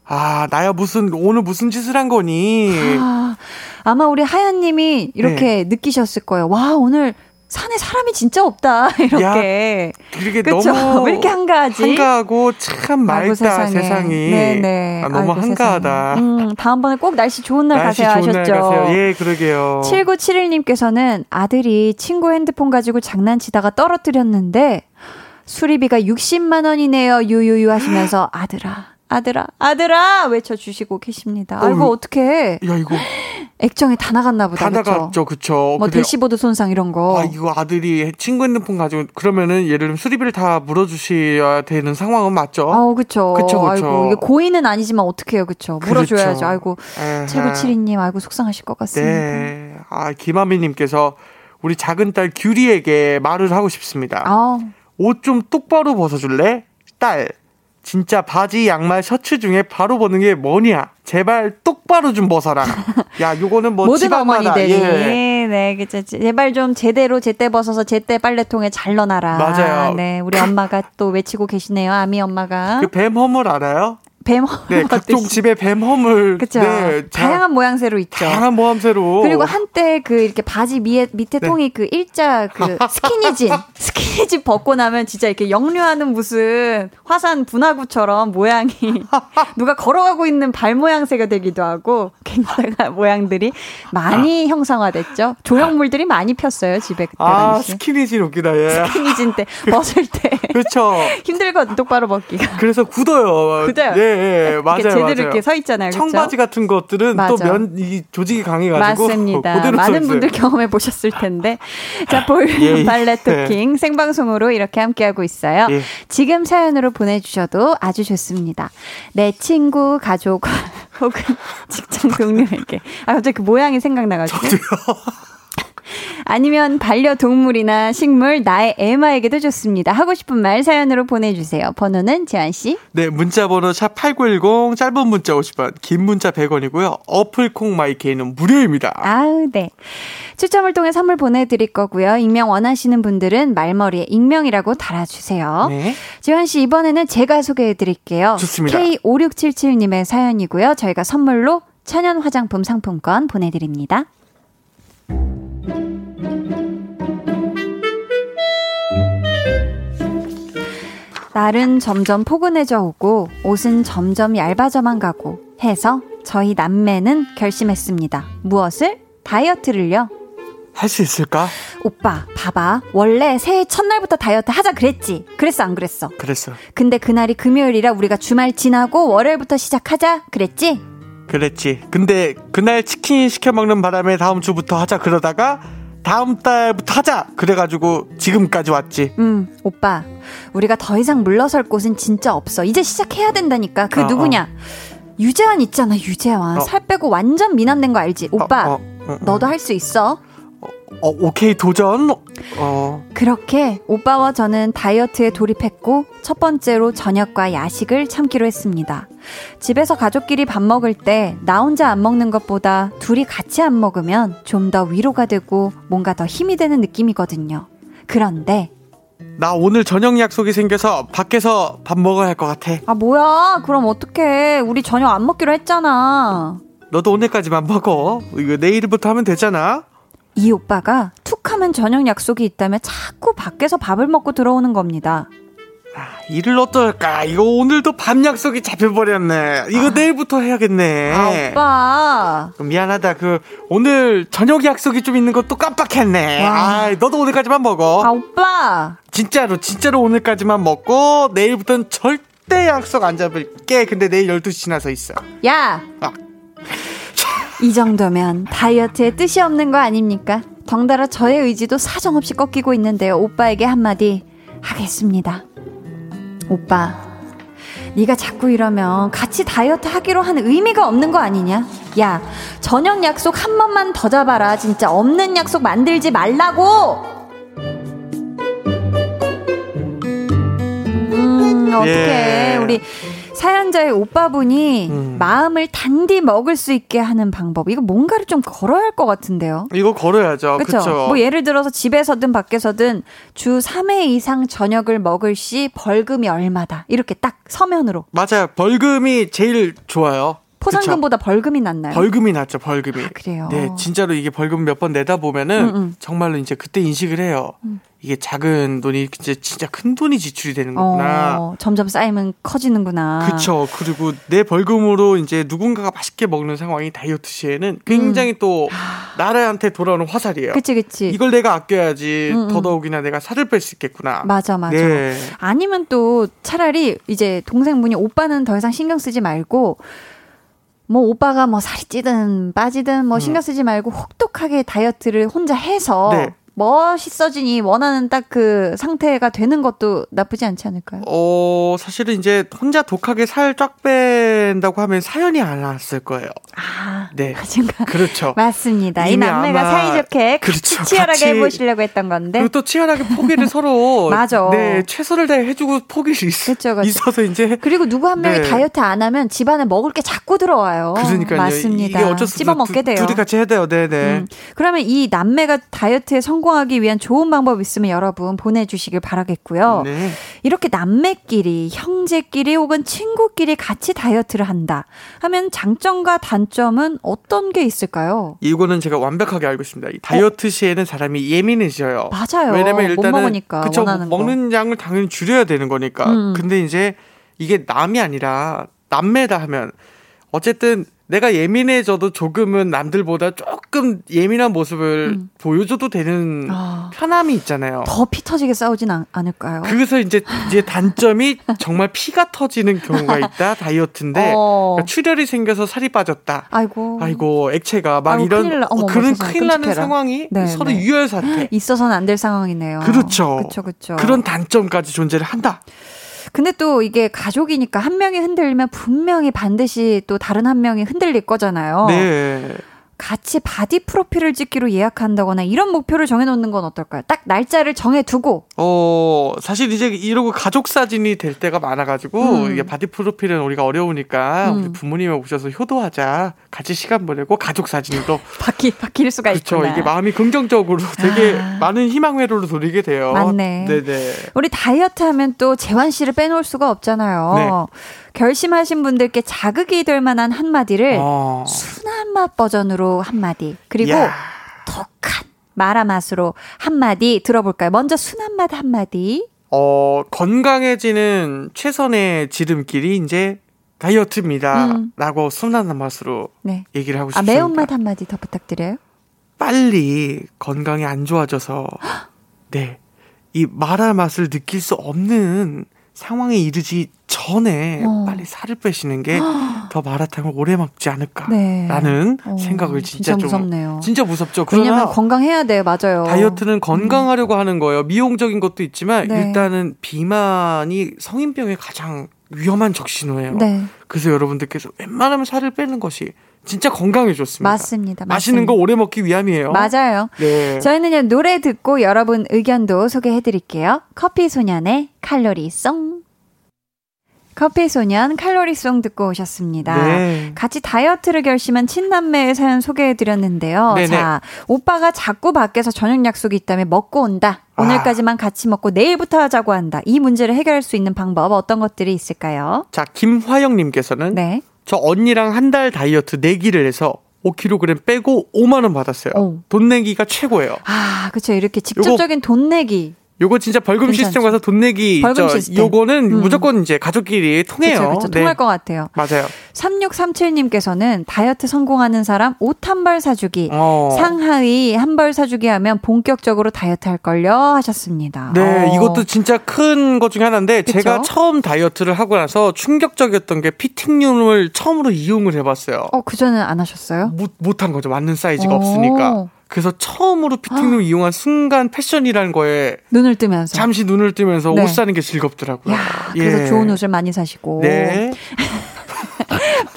아, 나야 무슨, 오늘 무슨 짓을 한 거니? 아, 아마 우리 하얀님이 이렇게 네. 느끼셨을 거예요. 와, 오늘 산에 사람이 진짜 없다. 이렇게. 그게 그쵸? 너무. 왜 이렇게 한가하지? 한가하고 참 맑다, 세상이. 네네. 아, 너무 아이고, 한가하다. 세상에. 음, 다음번에 꼭 날씨 좋은 날 날씨 가세요 좋은 날 하셨죠. 가세요. 예, 그러게요. 7971님께서는 아들이 친구 핸드폰 가지고 장난치다가 떨어뜨렸는데 수리비가 60만 원이네요. 유유유 하시면서 아들아. 아들아, 아들아 외쳐주시고 계십니다. 아이고 어휴. 어떻게 야, 이거 액정이 다 나갔나 보다. 다 그쵸? 나갔죠, 그쵸. 뭐 대시보드 손상 이런 거. 아, 이거 아들이 친구 핸드폰 가지고, 그러면은 예를 들면 수리비를 다 물어주셔야 되는 상황은 맞죠? 아우 그쵸. 그쵸, 그쵸. 아이고 이게 고의는 아니지만 어떡해요, 그쵸. 물어줘야죠. 그렇죠. 아이고. 7972님 아이고 속상하실 것 같습니다. 네. 아, 김아미님께서 우리 작은 딸 규리에게 말을 하고 싶습니다. 아, 옷좀 똑바로 벗어줄래? 딸, 진짜 바지, 양말, 셔츠 중에 바로 벗는 게 뭐냐? 제발 똑바로 좀 벗어라. 야, 요거는 뭐 모든 어머니들이 예. 네, 그쵸. 제발 좀 제대로 제때 벗어서 제때 빨래통에 잘 넣어놔라. 맞아요. 네, 우리 엄마가 또 외치고 계시네요. 아미 엄마가 그 뱀 허물 알아요? 뱀 네, 각종. 집에 뱀 허물. 그쵸. 네, 자- 다양한 모양새로 있죠. 다양한 모함새로. 그리고 한때 그 이렇게 바지 밑에, 밑에 네. 통이 그 일자 그 스키니진 스키니진 벗고 나면 진짜 이렇게 역류하는 무슨 화산 분화구처럼 모양이 누가 걸어가고 있는 발 모양새가 되기도 하고 굉장한 모양들이 많이 형상화됐죠. 조형물들이 많이 폈어요 집에 그때 아, 당시. 스키니진 웃기다, 예. 스키니진 때 벗을 때 그렇죠. 힘들거든 똑바로 벗기가. 그래서 굳어요. 굳어요. 예, 예, 맞아요. 이렇게 제대로 맞아요. 이렇게 서 있잖아요. 청바지 같은 것들은. 또 면, 이 조직이 강해가지고. 맞습니다. 많은. 분들 경험해 보셨을 텐데. 자, 볼륨 예, 예. 발레 토킹 생방송으로 이렇게 함께 하고 있어요. 예. 지금 사연으로 보내주셔도 아주 좋습니다. 내 친구, 가족, 혹은 직장 동료에게. 아, 갑자기 그 모양이 생각나가지고. 아니면 반려동물이나 식물, 나의 애마에게도 좋습니다. 하고 싶은 말 사연으로 보내주세요. 번호는 재한씨. 네, 문자번호 샵8910, 짧은 문자 50원, 긴 문자 100원이고요. 어플 콩 마이케이는 무료입니다. 아우, 네. 추첨을 통해 선물 보내드릴 거고요. 익명 원하시는 분들은 말머리에 익명이라고 달아주세요. 네. 지환 씨, 이번에는 제가 소개해 드릴게요. 좋습니다. K5677님의 사연이고요. 저희가 선물로 천연 화장품 상품권 보내드립니다. 날은 점점 포근해져 오고 옷은 점점 얇아져만 가고 해서 저희 남매는 결심했습니다. 무엇을? 다이어트를요. 할 수 있을까? 오빠, 봐봐. 원래 새해 첫날부터 다이어트 하자 그랬지. 그랬어, 안 그랬어? 그랬어. 근데 그날이 금요일이라 우리가 주말 지나고 월요일부터 시작하자 그랬지? 그랬지. 근데 그날 치킨 시켜 먹는 바람에 다음 주부터 하자 그러다가 다음 달부터 하자. 그래가지고 지금까지 왔지. 음, 오빠. 우리가 더 이상 물러설 곳은 진짜 없어. 이제 시작해야 된다니까. 그 어, 누구냐? 유재환 있잖아, 유재환. 어. 살 빼고 완전 미남된 거 알지? 오빠, 어, 어, 어, 어. 너도 할 수 있어. 어, 오케이 도전. 어. 그렇게 오빠와 저는 다이어트에 돌입했고 첫 번째로 저녁과 야식을 참기로 했습니다. 집에서 가족끼리 밥 먹을 때 나 혼자 안 먹는 것보다 둘이 같이 안 먹으면 좀 더 위로가 되고 뭔가 더 힘이 되는 느낌이거든요. 그런데 나 오늘 저녁 약속이 생겨서 밖에서 밥 먹어야 할 것 같아. 아 뭐야? 그럼 어떡해? 우리 저녁 안 먹기로 했잖아. 너도 오늘까지만 먹어. 이거 내일부터 하면 되잖아. 이 오빠가 툭 하면 저녁 약속이 있다며 자꾸 밖에서 밥을 먹고 들어오는 겁니다. 아, 일을 어떨까? 이거 오늘도 밤 약속이 잡혀버렸네. 이거 내일부터 해야겠네. 아, 오빠. 그럼 미안하다. 그 오늘 저녁 약속이 좀 있는 것도 깜빡했네. 와. 아, 너도 오늘까지만 먹어. 아, 오빠. 진짜로 진짜로 오늘까지만 먹고 내일부터는 절대 약속 안 잡을게. 근데 내일 12시 지나서 있어. 야! 아. 이 정도면 다이어트에 뜻이 없는 거 아닙니까? 덩달아 저의 의지도 사정없이 꺾이고 있는데요. 오빠에게 한마디 하겠습니다. 오빠, 네가 자꾸 이러면 같이 다이어트 하기로 한 의미가 없는 거 아니냐? 야, 저녁 약속 한 번만 더 잡아라. 진짜 없는 약속 만들지 말라고! 음, 어떡해. 예. 우리 사연자의 오빠분이 음. 마음을 단디 먹을 수 있게 하는 방법. 이거 뭔가를 좀 걸어야 할 것 같은데요. 이거 걸어야죠. 그렇죠. 그쵸? 뭐 예를 들어서 집에서든 밖에서든 주 3회 이상 저녁을 먹을 시 벌금이 얼마다. 이렇게 딱 서면으로. 맞아요. 벌금이 제일 좋아요. 포상금보다 벌금이 낫나요? 그쵸? 벌금이 낫죠. 벌금이. 아, 그래요. 네, 진짜로 이게 벌금 몇 번 내다 보면은 음, 음. 정말로 이제 그때 인식을 해요. 이게 작은 돈이 진짜 큰 돈이 지출이 되는 거구나. 어, 점점 쌓이면 커지는구나. 그쵸. 그리고 내 벌금으로 이제 누군가가 맛있게 먹는 상황이 다이어트 시에는 굉장히 또 나라한테 돌아오는 화살이에요. 음. 그치, 그치. 이걸 내가 아껴야지 음, 음. 더더욱이나 내가 살을 뺄 수 있겠구나. 맞아, 맞아. 네. 아니면 또 차라리 이제 동생분이 오빠는 더 이상 신경 쓰지 말고 뭐 오빠가 뭐 살이 찌든 빠지든 뭐 신경 쓰지 말고 혹독하게 다이어트를 혼자 해서 음. 네. 멋있어지니 원하는 딱 그 상태가 되는 것도 나쁘지 않지 않을까요? 어, 사실은 이제 혼자 독하게 살 쫙 뺀다고 하면 사연이 안 왔을 거예요. 아, 네. 맞은가? 그렇죠. 맞습니다. 이 남매가 사이좋게 그렇죠. 치열하게 같이- 해보시려고 했던 건데. 그리고 또 치열하게 포기를 서로 네. 맞아. 네 최선을 다해 해주고 포기를 있, 그쵸, 그쵸. 있어서 이제 그리고 누구 한 명이 네. 다이어트 안 하면 집안에 먹을 게 자꾸 들어와요. 그러니까요 맞습니다. 이게 어쩔 수 없어 먹게 돼요. 둘이 같이 해야 돼요 네 네 음, 그러면 이 남매가 다이어트에 성공하기 위한 좋은 방법 있으면 여러분 보내주시길 바라겠고요. 네. 이렇게 남매끼리, 형제끼리 혹은 친구끼리 같이 다이어트 를 한다 하면 장점과 단점은 어떤 게 있을까요? 이거는 제가 완벽하게 알고 있습니다. 이 다이어트 시에는 사람이 예민해져요. 맞아요. 왜냐면 못 일단은 그쵸 원하는 거. 먹는 양을 당연히 줄여야 되는 거니까. 음. 근데 이제 이게 남이 아니라 남매다 하면 어쨌든 내가 예민해져도 조금은 남들보다 조금 예민한 모습을 음. 보여줘도 되는 아. 편함이 있잖아요. 더 피 터지게 싸우진 않, 않을까요? 그래서 이제 이제 단점이 정말 피가 터지는 경우가 있다 다이어트인데 어. 그러니까 출혈이 생겨서 살이 빠졌다. 아이고. 아이고 액체가 막 아이고, 이런 큰일 나- 어머, 어, 그런 세상에, 큰일 나는 끔찍해라. 상황이 네, 서로 네. 유혈 사태. 있어서는 안 될 상황이네요. 그렇죠. 그렇죠, 그렇죠. 그런 단점까지 존재를 한다. 근데 또 이게 가족이니까 한 명이 흔들리면 분명히 반드시 또 다른 한 명이 흔들릴 거잖아요. 네. 같이 바디 프로필을 찍기로 예약한다거나 이런 목표를 정해놓는 건 어떨까요? 딱 날짜를 정해두고 어, 사실 이제 이러고 가족 사진이 될 때가 많아가지고, 음. 이게 바디 프로필은 우리가 어려우니까, 음. 우리 부모님이 오셔서 효도하자. 같이 시간 보내고, 가족 사진도. 바뀌, 바뀔 수가 그렇죠. 있구나. 이게 마음이 긍정적으로 되게 아. 많은 희망 회로로 돌리게 돼요. 맞네. 네네. 우리 다이어트 하면 또 재환 씨를 빼놓을 수가 없잖아요. 네. 결심하신 분들께 자극이 될 만한 한마디를 어. 순한 맛 버전으로 한마디 그리고 야. 독한 마라 맛으로 한마디 들어볼까요? 먼저 순한 맛 한마디. 어, 건강해지는 최선의 지름길이 이제 다이어트입니다. 음. 라고 순한 맛으로 네. 얘기를 하고 아, 싶습니다. 매운맛 한마디 더 부탁드려요. 빨리 건강이 안 좋아져서 네. 이 마라 맛을 느낄 수 없는 상황에 이르지 전에 어. 빨리 살을 빼시는 게 더 마라탕을 오래 먹지 네. 않을까라는 어, 생각을 진짜, 진짜 좀 무섭네요. 진짜 무섭죠. 그러나 건강해야 돼요. 맞아요. 다이어트는 건강하려고 하는 거예요. 미용적인 것도 있지만 네. 일단은 비만이 성인병의 가장 위험한 적신호예요. 네. 그래서 여러분들께서 웬만하면 살을 빼는 것이 진짜 건강에 좋습니다. 맞습니다. 맛있는 거 오래 먹기 위함이에요. 맞아요. 네. 저희는요, 노래 듣고 여러분 의견도 소개해 드릴게요. 커피 소년의 칼로리 송. 커피 소년 칼로리송 듣고 오셨습니다. 네. 같이 다이어트를 결심한 친남매의 사연 소개해 드렸는데요. 자, 오빠가 자꾸 밖에서 저녁 약속이 있다면 먹고 온다. 아. 오늘까지만 같이 먹고 내일부터 하자고 한다. 이 문제를 해결할 수 있는 방법 어떤 것들이 있을까요? 자, 김화영 님께서는 네. 저 언니랑 한 달 다이어트 내기를 해서 5kg 빼고 5만 원 받았어요. 오. 돈 내기가 최고예요. 아, 그쵸. 이렇게 직접적인 돈 내기. 요거 진짜 벌금 괜찮죠. 시스템 가서 돈 내기 벌금 있죠. 시스템. 요거는 음. 무조건 이제 가족끼리 통해요. 그쵸, 그쵸. 네. 통할 것 같아요. 맞아요. 3637님께서는 다이어트 성공하는 사람 옷 한 벌 사주기. 어. 상하이 한벌 사주기 하면 본격적으로 다이어트 할걸요 하셨습니다. 네, 어. 이것도 진짜 큰 것 중에 하나인데 그쵸? 제가 처음 다이어트를 하고 나서 충격적이었던 게 피팅룸을 처음으로 이용을 해봤어요. 어, 그전엔 안 하셨어요? 못 못한 거죠. 맞는 사이즈가 오. 없으니까. 그래서 처음으로 피팅룸 이용한 순간 패션이라는 거에 눈을 뜨면서. 잠시 눈을 뜨면서 네. 옷 사는 게 즐겁더라고요. 야, 그래서 예. 좋은 옷을 많이 사시고. 네.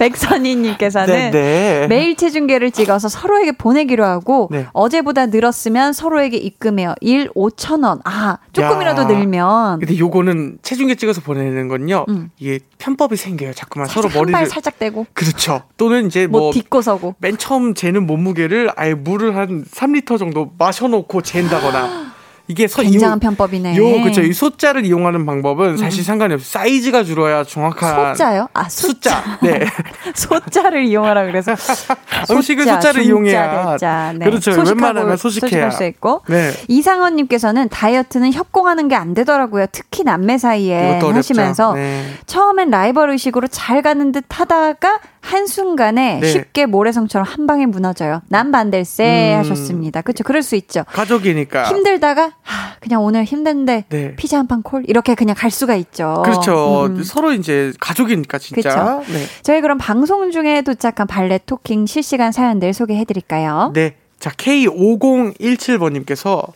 백선희님께서는 네, 네. 매일 체중계를 찍어서 서로에게 보내기로 하고 네. 어제보다 늘었으면 서로에게 입금해요. 1 5천 원. 아 조금이라도 야. 늘면 근데 요거는 체중계 찍어서 보내는 건요. 음. 이게 편법이 생겨요. 자꾸만 서로 살짝 한발 머리를 살짝 떼고 그렇죠. 또는 이제 뭐뭐 딛고 서고. 맨 처음 재는 몸무게를 아예 물을 한 3리터 정도 마셔놓고 잰다거나 이게 서 굉장한 요- 편법이네. 요 그쵸 이 소자를 이용하는 방법은 사실 상관이 없어요. 사이즈가 줄어야 정확한 소자요? 아 숫자. 숫자. 네. 소자를 이용하라 그래서 음식을 숫자, 숫자를 중자, 이용해야 대자. 네. 그렇죠. 소식하고 웬만하면 소식해야. 소식할 수 있고 네. 이상원님께서는 다이어트는 협공하는 게 안 되더라고요. 특히 남매 사이에. 하시면서 네. 처음엔 라이벌 의식으로 잘 가는 듯 하다가 한순간에 네. 쉽게 모래성처럼 한 방에 무너져요. 난 반댈세 음. 하셨습니다. 그렇죠. 그럴 수 있죠. 가족이니까. 힘들다가 하, 그냥 오늘 힘든데 네. 피자 한 판 콜 이렇게 그냥 갈 수가 있죠. 그렇죠. 음. 서로 이제 가족이니까 진짜. 그쵸. 네. 저희 그럼 방송 중에 도착한 발레 토킹 실시간 사연들 소개해 드릴까요? 네. 자, K5017번님께서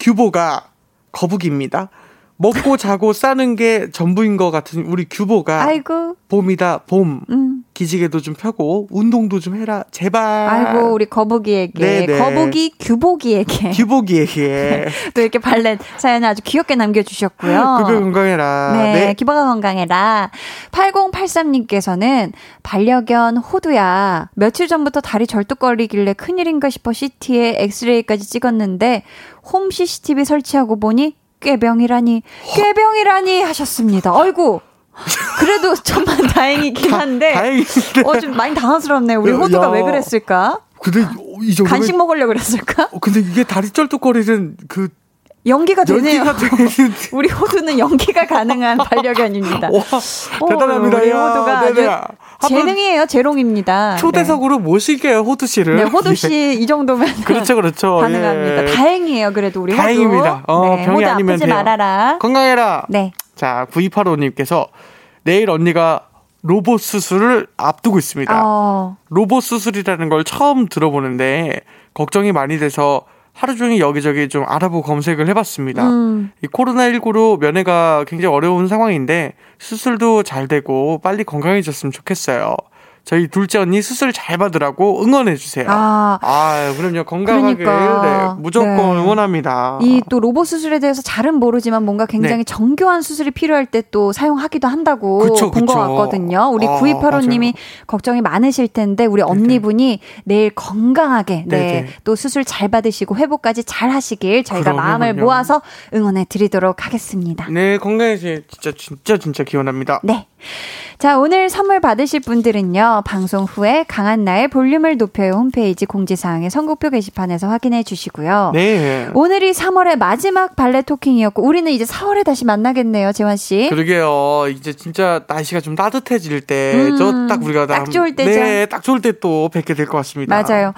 규보가 거북입니다. 먹고 자고 싸는 게 전부인 것 같은 우리 규보가 아이고, 봄이다, 봄. 음. 기지개도 좀 펴고 운동도 좀 해라. 제발. 아이고, 우리 거북이에게, 네네. 거북이 규복이에게. 규복이에게. 또 이렇게 발렛 사연을 아주 귀엽게 남겨주셨고요. 그거 건강해라. 네, 네. 기버가 건강해라. 8083님께서는 반려견 호두야. 며칠 전부터 다리 절뚝거리길래 큰일인가 싶어 CT에 엑스레이까지 찍었는데 홈 CCTV 설치하고 보니 꾀병이라니 꾀병이라니 하셨습니다. 어이구. 그래도 정말 다행이긴 한데 다행인데. 어 좀 많이 당황스럽네요. 우리 야, 호두가 야. 왜 그랬을까? 근데 이 정도면 간식 먹으려고 그랬을까? 어, 근데 이게 다리 쩔뚝거리는 그 연기가 되네요. 연기가 우리 호두는 연기가 가능한 반려견입니다. 와 오, 대단합니다. 우리 야, 호두가 네네. 한번 재능이에요, 재롱입니다. 초대석으로 모실게요 호두 씨를. 네, 네 호두 예. 씨이 정도면 그렇죠, 그렇죠. 가능합니다. 예. 다행이에요, 그래도 우리 다행입니다. 호두. 어, 네, 병이 호두 아프지 돼요. 말아라. 건강해라. 네. 자, 9285님께서 내일 언니가 로봇 수술을 앞두고 있습니다. 어, 로봇 수술이라는 걸 처음 들어보는데 걱정이 많이 돼서 하루 종일 여기저기 좀 알아보고 검색을 해봤습니다. 음, 이 코로나19로 면회가 굉장히 어려운 상황인데 수술도 잘 되고 빨리 건강해졌으면 좋겠어요. 저희 둘째 언니 수술 잘 받으라고 응원해 주세요. 아, 아, 그럼요. 건강하게 그러니까. 네, 무조건 네. 응원합니다. 이 또 로봇 수술에 대해서 잘은 모르지만 뭔가 굉장히 네. 정교한 수술이 필요할 때 또 사용하기도 한다고 본 것. 같거든요. 우리 아, 9285님이 걱정이 많으실 텐데 우리 언니분이 내일 건강하게 네, 네네. 또 수술 잘 받으시고 회복까지 잘 하시길 저희가 그럼요, 마음을. 모아서 응원해 드리도록 하겠습니다. 네, 건강해지 진짜 진짜 진짜 기원합니다. 네. 자, 오늘 선물 받으실 분들은요, 방송 후에 강한 나의 볼륨을 높여요 홈페이지 공지사항의 선곡표 게시판에서 확인해 주시고요. 네. 오늘이 3월의 마지막 발레 토킹이었고, 우리는 이제 4월에 다시 만나겠네요, 재환씨. 그러게요. 이제 진짜 날씨가 좀 따뜻해질 때, 음, 저딱 우리가 딱 좋을 때죠. 네, 딱 좋을 때 또 뵙게 될 것 같습니다. 맞아요.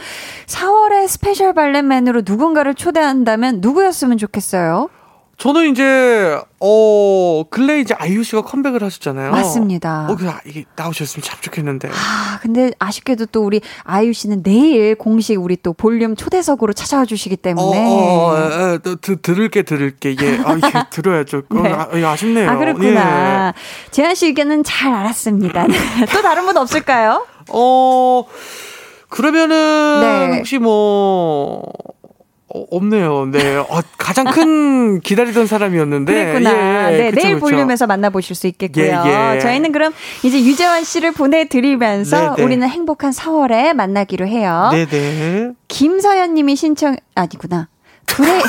4월의 special valet man으로 누군가를 초대한다면 누구였으면 좋겠어요? 저는 이제 어 근래 이제 아이유 씨가 컴백을 하셨잖아요. 맞습니다. 어, 그 아, 이게 나오셨으면 참 좋겠는데. 아, 근데 아쉽게도 또 우리 아이유 씨는 내일 공식 우리 또 볼륨 초대석으로 찾아와 주시기 어, 때문에. 어, 에, 에, 또 드, 들을 게 들을 게. 예. 아, 이게 들어야죠. 어, 네. 아, 예, 아쉽네요. 아, 그렇구나. 예. 재한 씨 의견은 잘 알았습니다. 네. 또 다른 분 없을까요? 어 그러면은 네. 혹시 뭐 어, 없네요. 네. 어, 가장 큰 기다리던 사람이었는데. 그랬구나. 예, 네, 그쵸, 내일 그쵸. 볼륨에서 만나보실 수 있겠고요. 예, 예. 저희는 그럼 이제 유재환 씨를 보내드리면서 네, 네. 우리는 행복한 4월에 만나기로 해요. 네네. 김서연 님이 신청, 아니구나. 브레,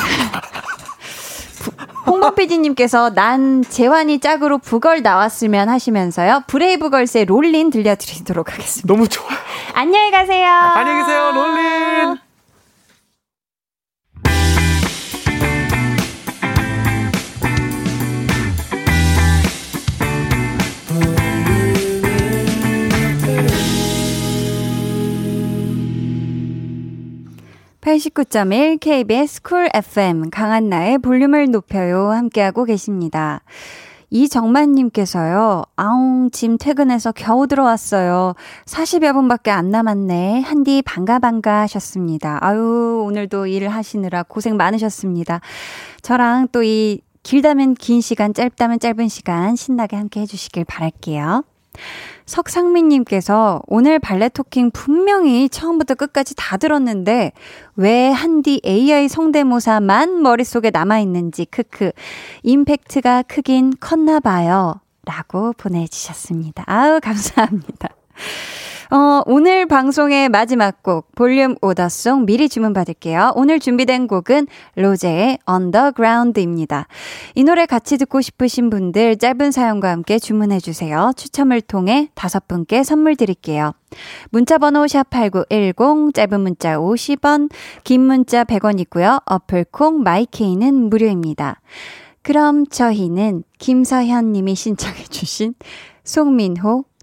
홍범 PD님께서 난 재환이 짝으로 부걸 나왔으면 하시면서요. 브레이브걸스의 롤린 들려드리도록 하겠습니다. 너무 좋아요. 안녕히 가세요. 안녕히 계세요, 롤린. 팔십구 점일 KBS Cool FM 강한나의 볼륨을 높여요 함께하고 계십니다. 이정만님께서요, 아웅, 짐 퇴근해서 겨우 들어왔어요. 40여 분밖에 안 남았네. 한디 반가 반가 하셨습니다. 아유, 오늘도 일을 하시느라 고생 많으셨습니다. 저랑 또 이 길다면 긴 시간, 짧다면 짧은 시간 신나게 함께 해주시길 바랄게요. 석상민님께서 오늘 valet talking 분명히 처음부터 끝까지 다 들었는데 왜 한디 AI 성대모사만 머릿속에 남아있는지 크크 임팩트가 크긴 컸나 봐요 라고 보내주셨습니다. 아우 감사합니다. 어, 오늘 방송의 마지막 곡 볼륨 오더송 미리 주문 받을게요. 오늘 준비된 곡은 로제의 Underground입니다. 이 노래 같이 듣고 싶으신 분들 짧은 사연과 함께 주문해 주세요. 추첨을 통해 다섯 분께 선물 드릴게요. 문자 번호 샵8910 짧은 문자 50원, 긴 문자 100원 있고요. 어플 콩 마이케이는 무료입니다. 그럼 저희는 김서현 님이 신청해 주신 송민호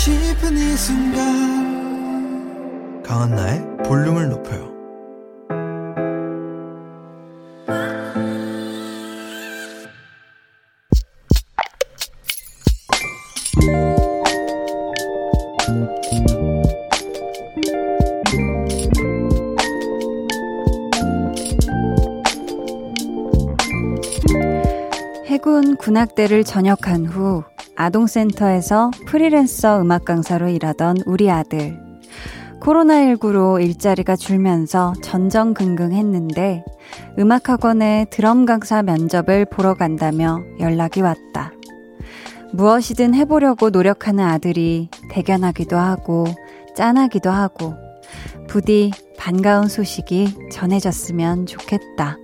싶은 이 순간 강한나의 볼륨을 높여요. 해군 군악대를 전역한 후 아동센터에서 프리랜서 음악 강사로 일하던 우리 아들. 코로나19로 일자리가 줄면서 전전긍긍했는데 음악학원에 드럼 강사 면접을 보러 간다며 연락이 왔다. 무엇이든 해보려고 노력하는 아들이 대견하기도 하고 짠하기도 하고 부디 반가운 소식이 전해졌으면 좋겠다.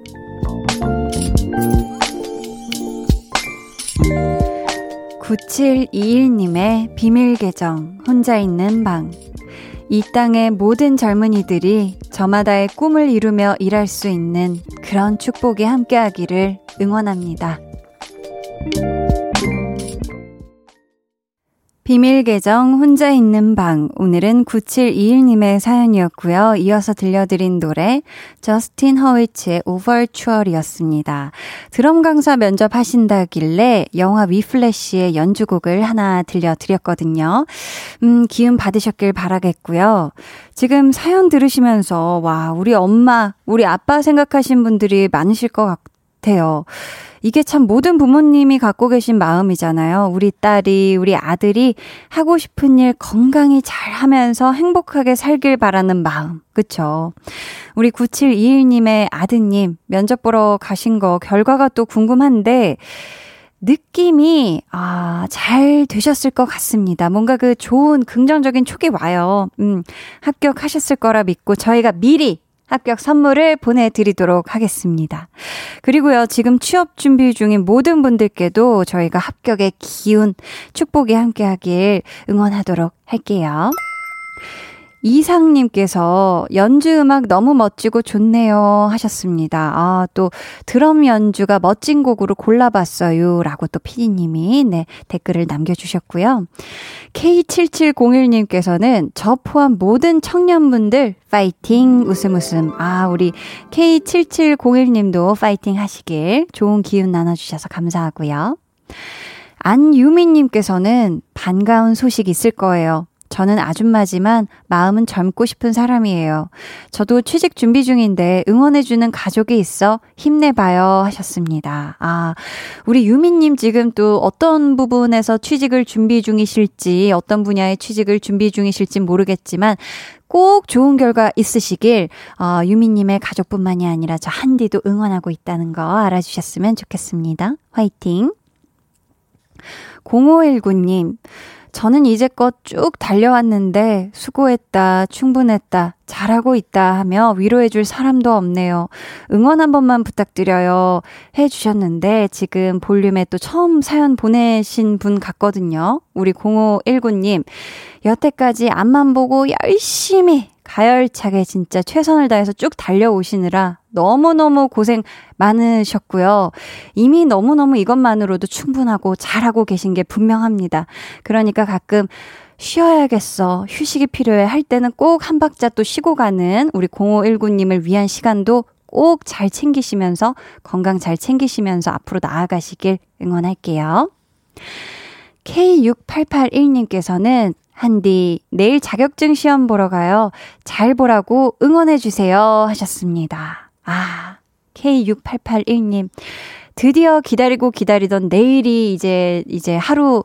(9721님의) 비밀 계정 혼자 있는 방 이 땅의 모든 젊은이들이 저마다의 꿈을 이루며 일할 수 있는 그런 축복이 함께하기를 응원합니다. 비밀 계정 혼자 있는 방 오늘은 9721님의 사연이었고요. 이어서 들려드린 노래 저스틴 허위츠의 오버추얼이었습니다. 드럼 강사 면접 하신다길래 영화 위플래시의 연주곡을 하나 들려드렸거든요. 음, 기운 받으셨길 바라겠고요. 지금 사연 들으시면서 와, 우리 엄마, 우리 아빠 생각하신 분들이 많으실 것 같 아요. 이게 참 모든 부모님이 갖고 계신 마음이잖아요. 우리 딸이, 우리 아들이 하고 싶은 일 건강히 잘 하면서 행복하게 살길 바라는 마음. 그쵸? 우리 9721님의 아드님 면접 보러 가신 거 결과가 또 궁금한데, 느낌이, 아, 잘 되셨을 것 같습니다. 뭔가 그 좋은 긍정적인 촉이 와요. 음, 합격하셨을 거라 믿고 저희가 미리 합격 선물을 보내드리도록 하겠습니다. 그리고요, 지금 취업 준비 중인 모든 분들께도 저희가 합격의 기운, 축복이 함께 하길 응원하도록 할게요. 이상님께서 연주 음악 너무 멋지고 좋네요 하셨습니다. 아, 또 드럼 연주가 멋진 곡으로 골라봤어요. 라고 또 피디님이 네, 댓글을 남겨주셨고요. K7701님께서는 저 포함 모든 청년분들 파이팅 웃음 웃음. 아, 우리 K7701님도 파이팅 하시길 좋은 기운 나눠주셔서 감사하고요. 안유미님께서는 반가운 소식 있을 거예요. 저는 아줌마지만 마음은 젊고 싶은 사람이에요. 저도 취직 준비 중인데 응원해주는 가족이 있어 힘내봐요 하셨습니다. 아, 우리 유미님 지금 또 어떤 부분에서 취직을 준비 중이실지, 어떤 분야의 취직을 준비 중이실지 모르겠지만 꼭 좋은 결과 있으시길, 어, 유미님의 가족뿐만이 아니라 저 한디도 응원하고 있다는 거 알아주셨으면 좋겠습니다. 화이팅! 0519님, 저는 이제껏 쭉 달려왔는데 수고했다, 충분했다, 잘하고 있다 하며 위로해줄 사람도 없네요. 응원 한 번만 부탁드려요. 해주셨는데 지금 볼륨에 또 처음 사연 보내신 분 같거든요. 우리 0519님. 여태까지 앞만 보고 열심히 가열차게 진짜 최선을 다해서 쭉 달려오시느라 너무너무 고생 많으셨고요. 이미 너무너무 이것만으로도 충분하고 잘하고 계신 게 분명합니다. 그러니까 가끔 쉬어야겠어. 휴식이 필요해 할 때는 꼭 한 박자 또 쉬고 가는 우리 0519님을 위한 시간도 꼭 잘 챙기시면서 건강 잘 챙기시면서 앞으로 나아가시길 응원할게요. K6881님께서는 한디, 내일 자격증 시험 보러 가요. 잘 보라고 응원해주세요. 하셨습니다. 아, K6881님. 드디어 기다리고 기다리던 내일이 이제, 이제 하루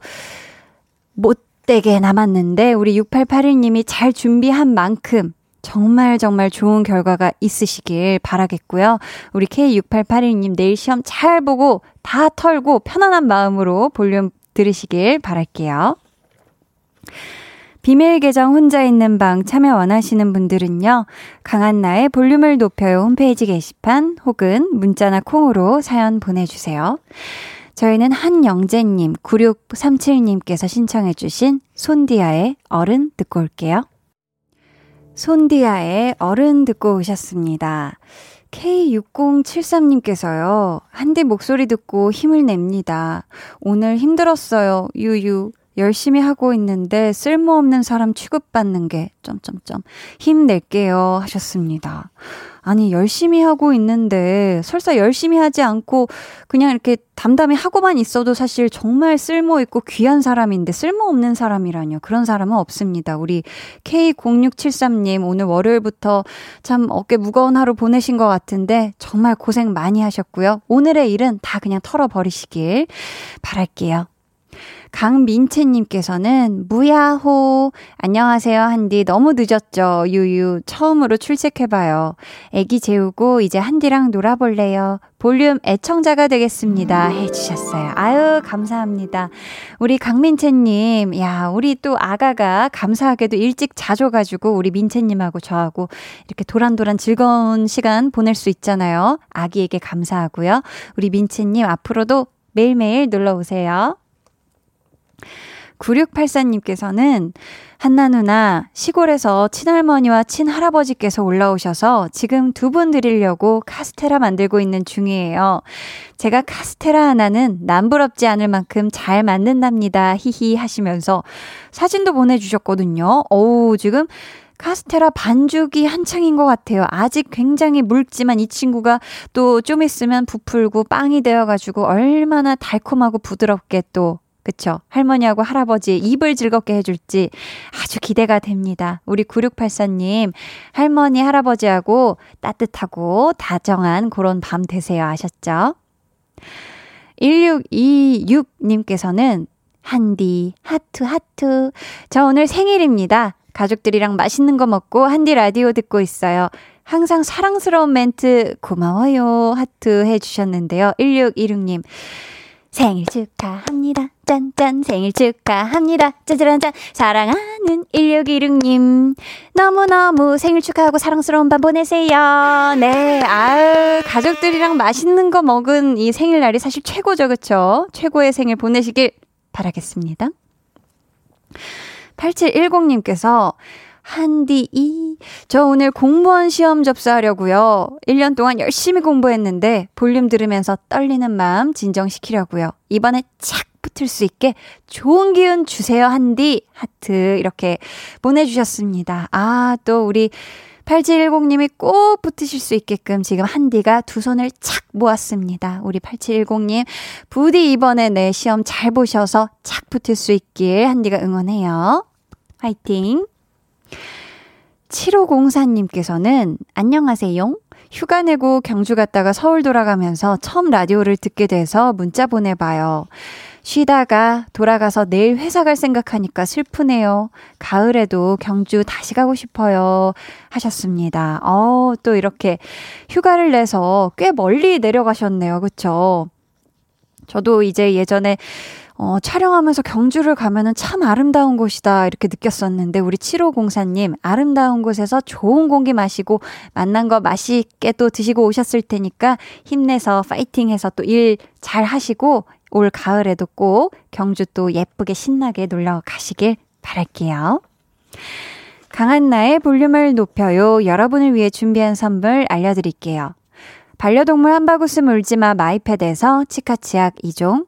못되게 남았는데, 우리 6881님이 잘 준비한 만큼 정말 정말 좋은 결과가 있으시길 바라겠고요. 우리 K6881님 내일 시험 잘 보고 다 털고 편안한 마음으로 볼륨 들으시길 바랄게요. 비밀 계정 혼자 있는 방 참여 원하시는 분들은요. 강한나의 볼륨을 높여요 홈페이지 게시판 혹은 문자나 콩으로 사연 보내주세요. 저희는 한영재님, 9637님께서 신청해주신 손디아의 어른 듣고 올게요. 손디아의 어른 듣고 오셨습니다. K6073님께서요, 한디 목소리 듣고 힘을 냅니다. 오늘 힘들었어요, 유유. 열심히 하고 있는데 쓸모없는 사람 취급받는 게 점점점 힘낼게요 하셨습니다. 아니 열심히 하고 있는데 설사 열심히 하지 않고 그냥 이렇게 담담히 하고만 있어도 사실 정말 쓸모 있고 귀한 사람인데 쓸모없는 사람이라뇨. 그런 사람은 없습니다. 우리 K0673님 오늘 월요일부터 참 어깨 무거운 하루 보내신 것 같은데 정말 고생 많이 하셨고요. 오늘의 일은 다 그냥 털어버리시길 바랄게요. 강민채님께서는 무야호 안녕하세요. 한디 너무 늦었죠? 유유 처음으로 출첵해봐요. 애기 재우고 이제 한디랑 놀아볼래요? 볼륨 애청자가 되겠습니다. 해주셨어요. 아유 감사합니다. 우리 강민채님 야 우리 또 아가가 감사하게도 일찍 자줘가지고 우리 민채님하고 저하고 이렇게 도란도란 즐거운 시간 보낼 수 있잖아요. 아기에게 감사하고요. 우리 민채님 앞으로도 매일매일 놀러 오세요. 9684님께서는 한나 누나 시골에서 친할머니와 친할아버지께서 올라오셔서 지금 두 분 드리려고 카스테라 만들고 있는 중이에요. 제가 카스테라 하나는 남부럽지 않을 만큼 잘 만든답니다. 히히 하시면서 사진도 보내주셨거든요. 어우, 지금 카스테라 반죽이 한창인 것 같아요. 아직 굉장히 묽지만 이 친구가 또 좀 있으면 부풀고 빵이 되어가지고 얼마나 달콤하고 부드럽게 또 그쵸? 할머니하고 할아버지의 입을 즐겁게 해줄지 아주 기대가 됩니다. 우리 9684님, 할머니, 할아버지하고 따뜻하고 다정한 그런 밤 되세요. 아셨죠? 1626님께서는 한디, 하트, 하트. 저 오늘 생일입니다. 가족들이랑 맛있는 거 먹고 한디 라디오 듣고 있어요. 항상 사랑스러운 멘트 고마워요. 하트 해주셨는데요. 1626님. 생일 축하합니다. 짠짠 생일 축하합니다. 짜자란짠 사랑하는 1616님 너무너무 생일 축하하고 사랑스러운 밤 보내세요. 네, 아유 가족들이랑 맛있는 거 먹은 이 생일날이 사실 최고죠, 그쵸? 최고의 생일 보내시길 바라겠습니다. 8710님께서 한디 이. 저 오늘 공무원 시험 접수하려고요. 1년 동안 열심히 공부했는데 볼륨 들으면서 떨리는 마음 진정시키려고요. 이번에 착 붙을 수 있게 좋은 기운 주세요, 한디. 하트 이렇게 보내주셨습니다. 아, 또 우리 8710님이 꼭 붙으실 수 있게끔 지금 한디가 두 손을 착 모았습니다. 우리 8710님, 부디 이번에 내 시험 잘 보셔서 착 붙을 수 있길 한디가 응원해요. 화이팅! 7504님께서는 안녕하세요. 휴가 내고 경주 갔다가 서울 돌아가면서 처음 라디오를 듣게 돼서 문자 보내봐요. 쉬다가 돌아가서 내일 회사 갈 생각하니까 슬프네요. 가을에도 경주 다시 가고 싶어요. 하셨습니다. 어, 또 이렇게 휴가를 내서 꽤 멀리 내려가셨네요. 그쵸? 저도 이제 예전에 어, 촬영하면서 경주를 가면은 참 아름다운 곳이다 이렇게 느꼈었는데 우리 7504님 아름다운 곳에서 좋은 공기 마시고 만난 거 맛있게 또 드시고 오셨을 테니까 힘내서 파이팅해서 또 일 잘 하시고 올 가을에도 꼭 경주 또 예쁘게 신나게 놀러 가시길 바랄게요. 강한나의 볼륨을 높여요. 여러분을 위해 준비한 선물 알려드릴게요. 반려동물 한바구스 물지마 마이패드에서 치카치약 2종,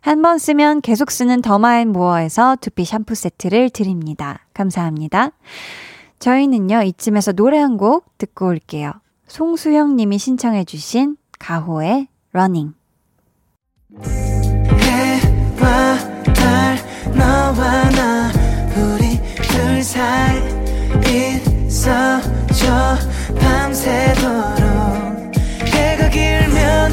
한 번 쓰면 계속 쓰는 더마앤모어에서 두피 샴푸 세트를 드립니다. 감사합니다. 저희는요, 이쯤에서 노래 한 곡 듣고 올게요. 송수영 님이 신청해 주신 가호의 Running. 해와 달 너와 나 우리 둘 사이 있어줘 밤새도록 해가 길면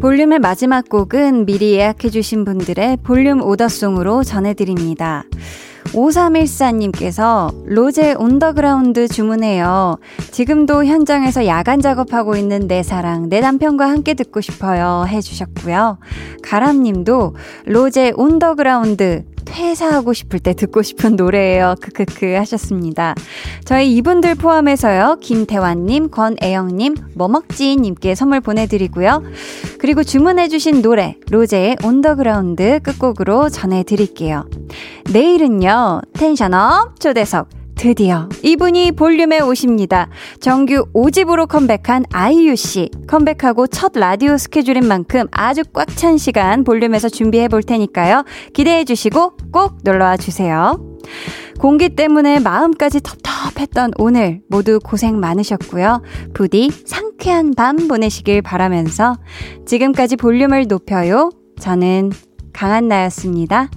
볼륨의 마지막 곡은 미리 예약해주신 분들의 볼륨 order song으로 전해드립니다. 5314님께서 로제 On The Ground 주문해요. 지금도 현장에서 야간 작업하고 있는 내 사랑, 내 남편과 함께 듣고 싶어요. 해주셨고요. 가람님도 로제 On The Ground 퇴사하고 싶을 때 듣고 싶은 노래예요. 크크크 하셨습니다. 저희 이분들 포함해서요. 김태환님, 권애영님, 뭐먹지님께 선물 보내드리고요. 그리고 주문해주신 노래 로제의 On The Ground 끝곡으로 전해드릴게요. 내일은요. tension up 초대석 드디어 이분이 볼륨에 오십니다. 정규 5집으로 컴백한 아이유 씨. 컴백하고 첫 라디오 스케줄인 만큼 아주 꽉 찬 시간 볼륨에서 준비해 볼 테니까요. 기대해 주시고 꼭 놀러와 주세요. 공기 때문에 마음까지 텁텁했던 오늘 모두 고생 많으셨고요. 부디 상쾌한 밤 보내시길 바라면서 지금까지 볼륨을 높여요. 저는 강한나였습니다.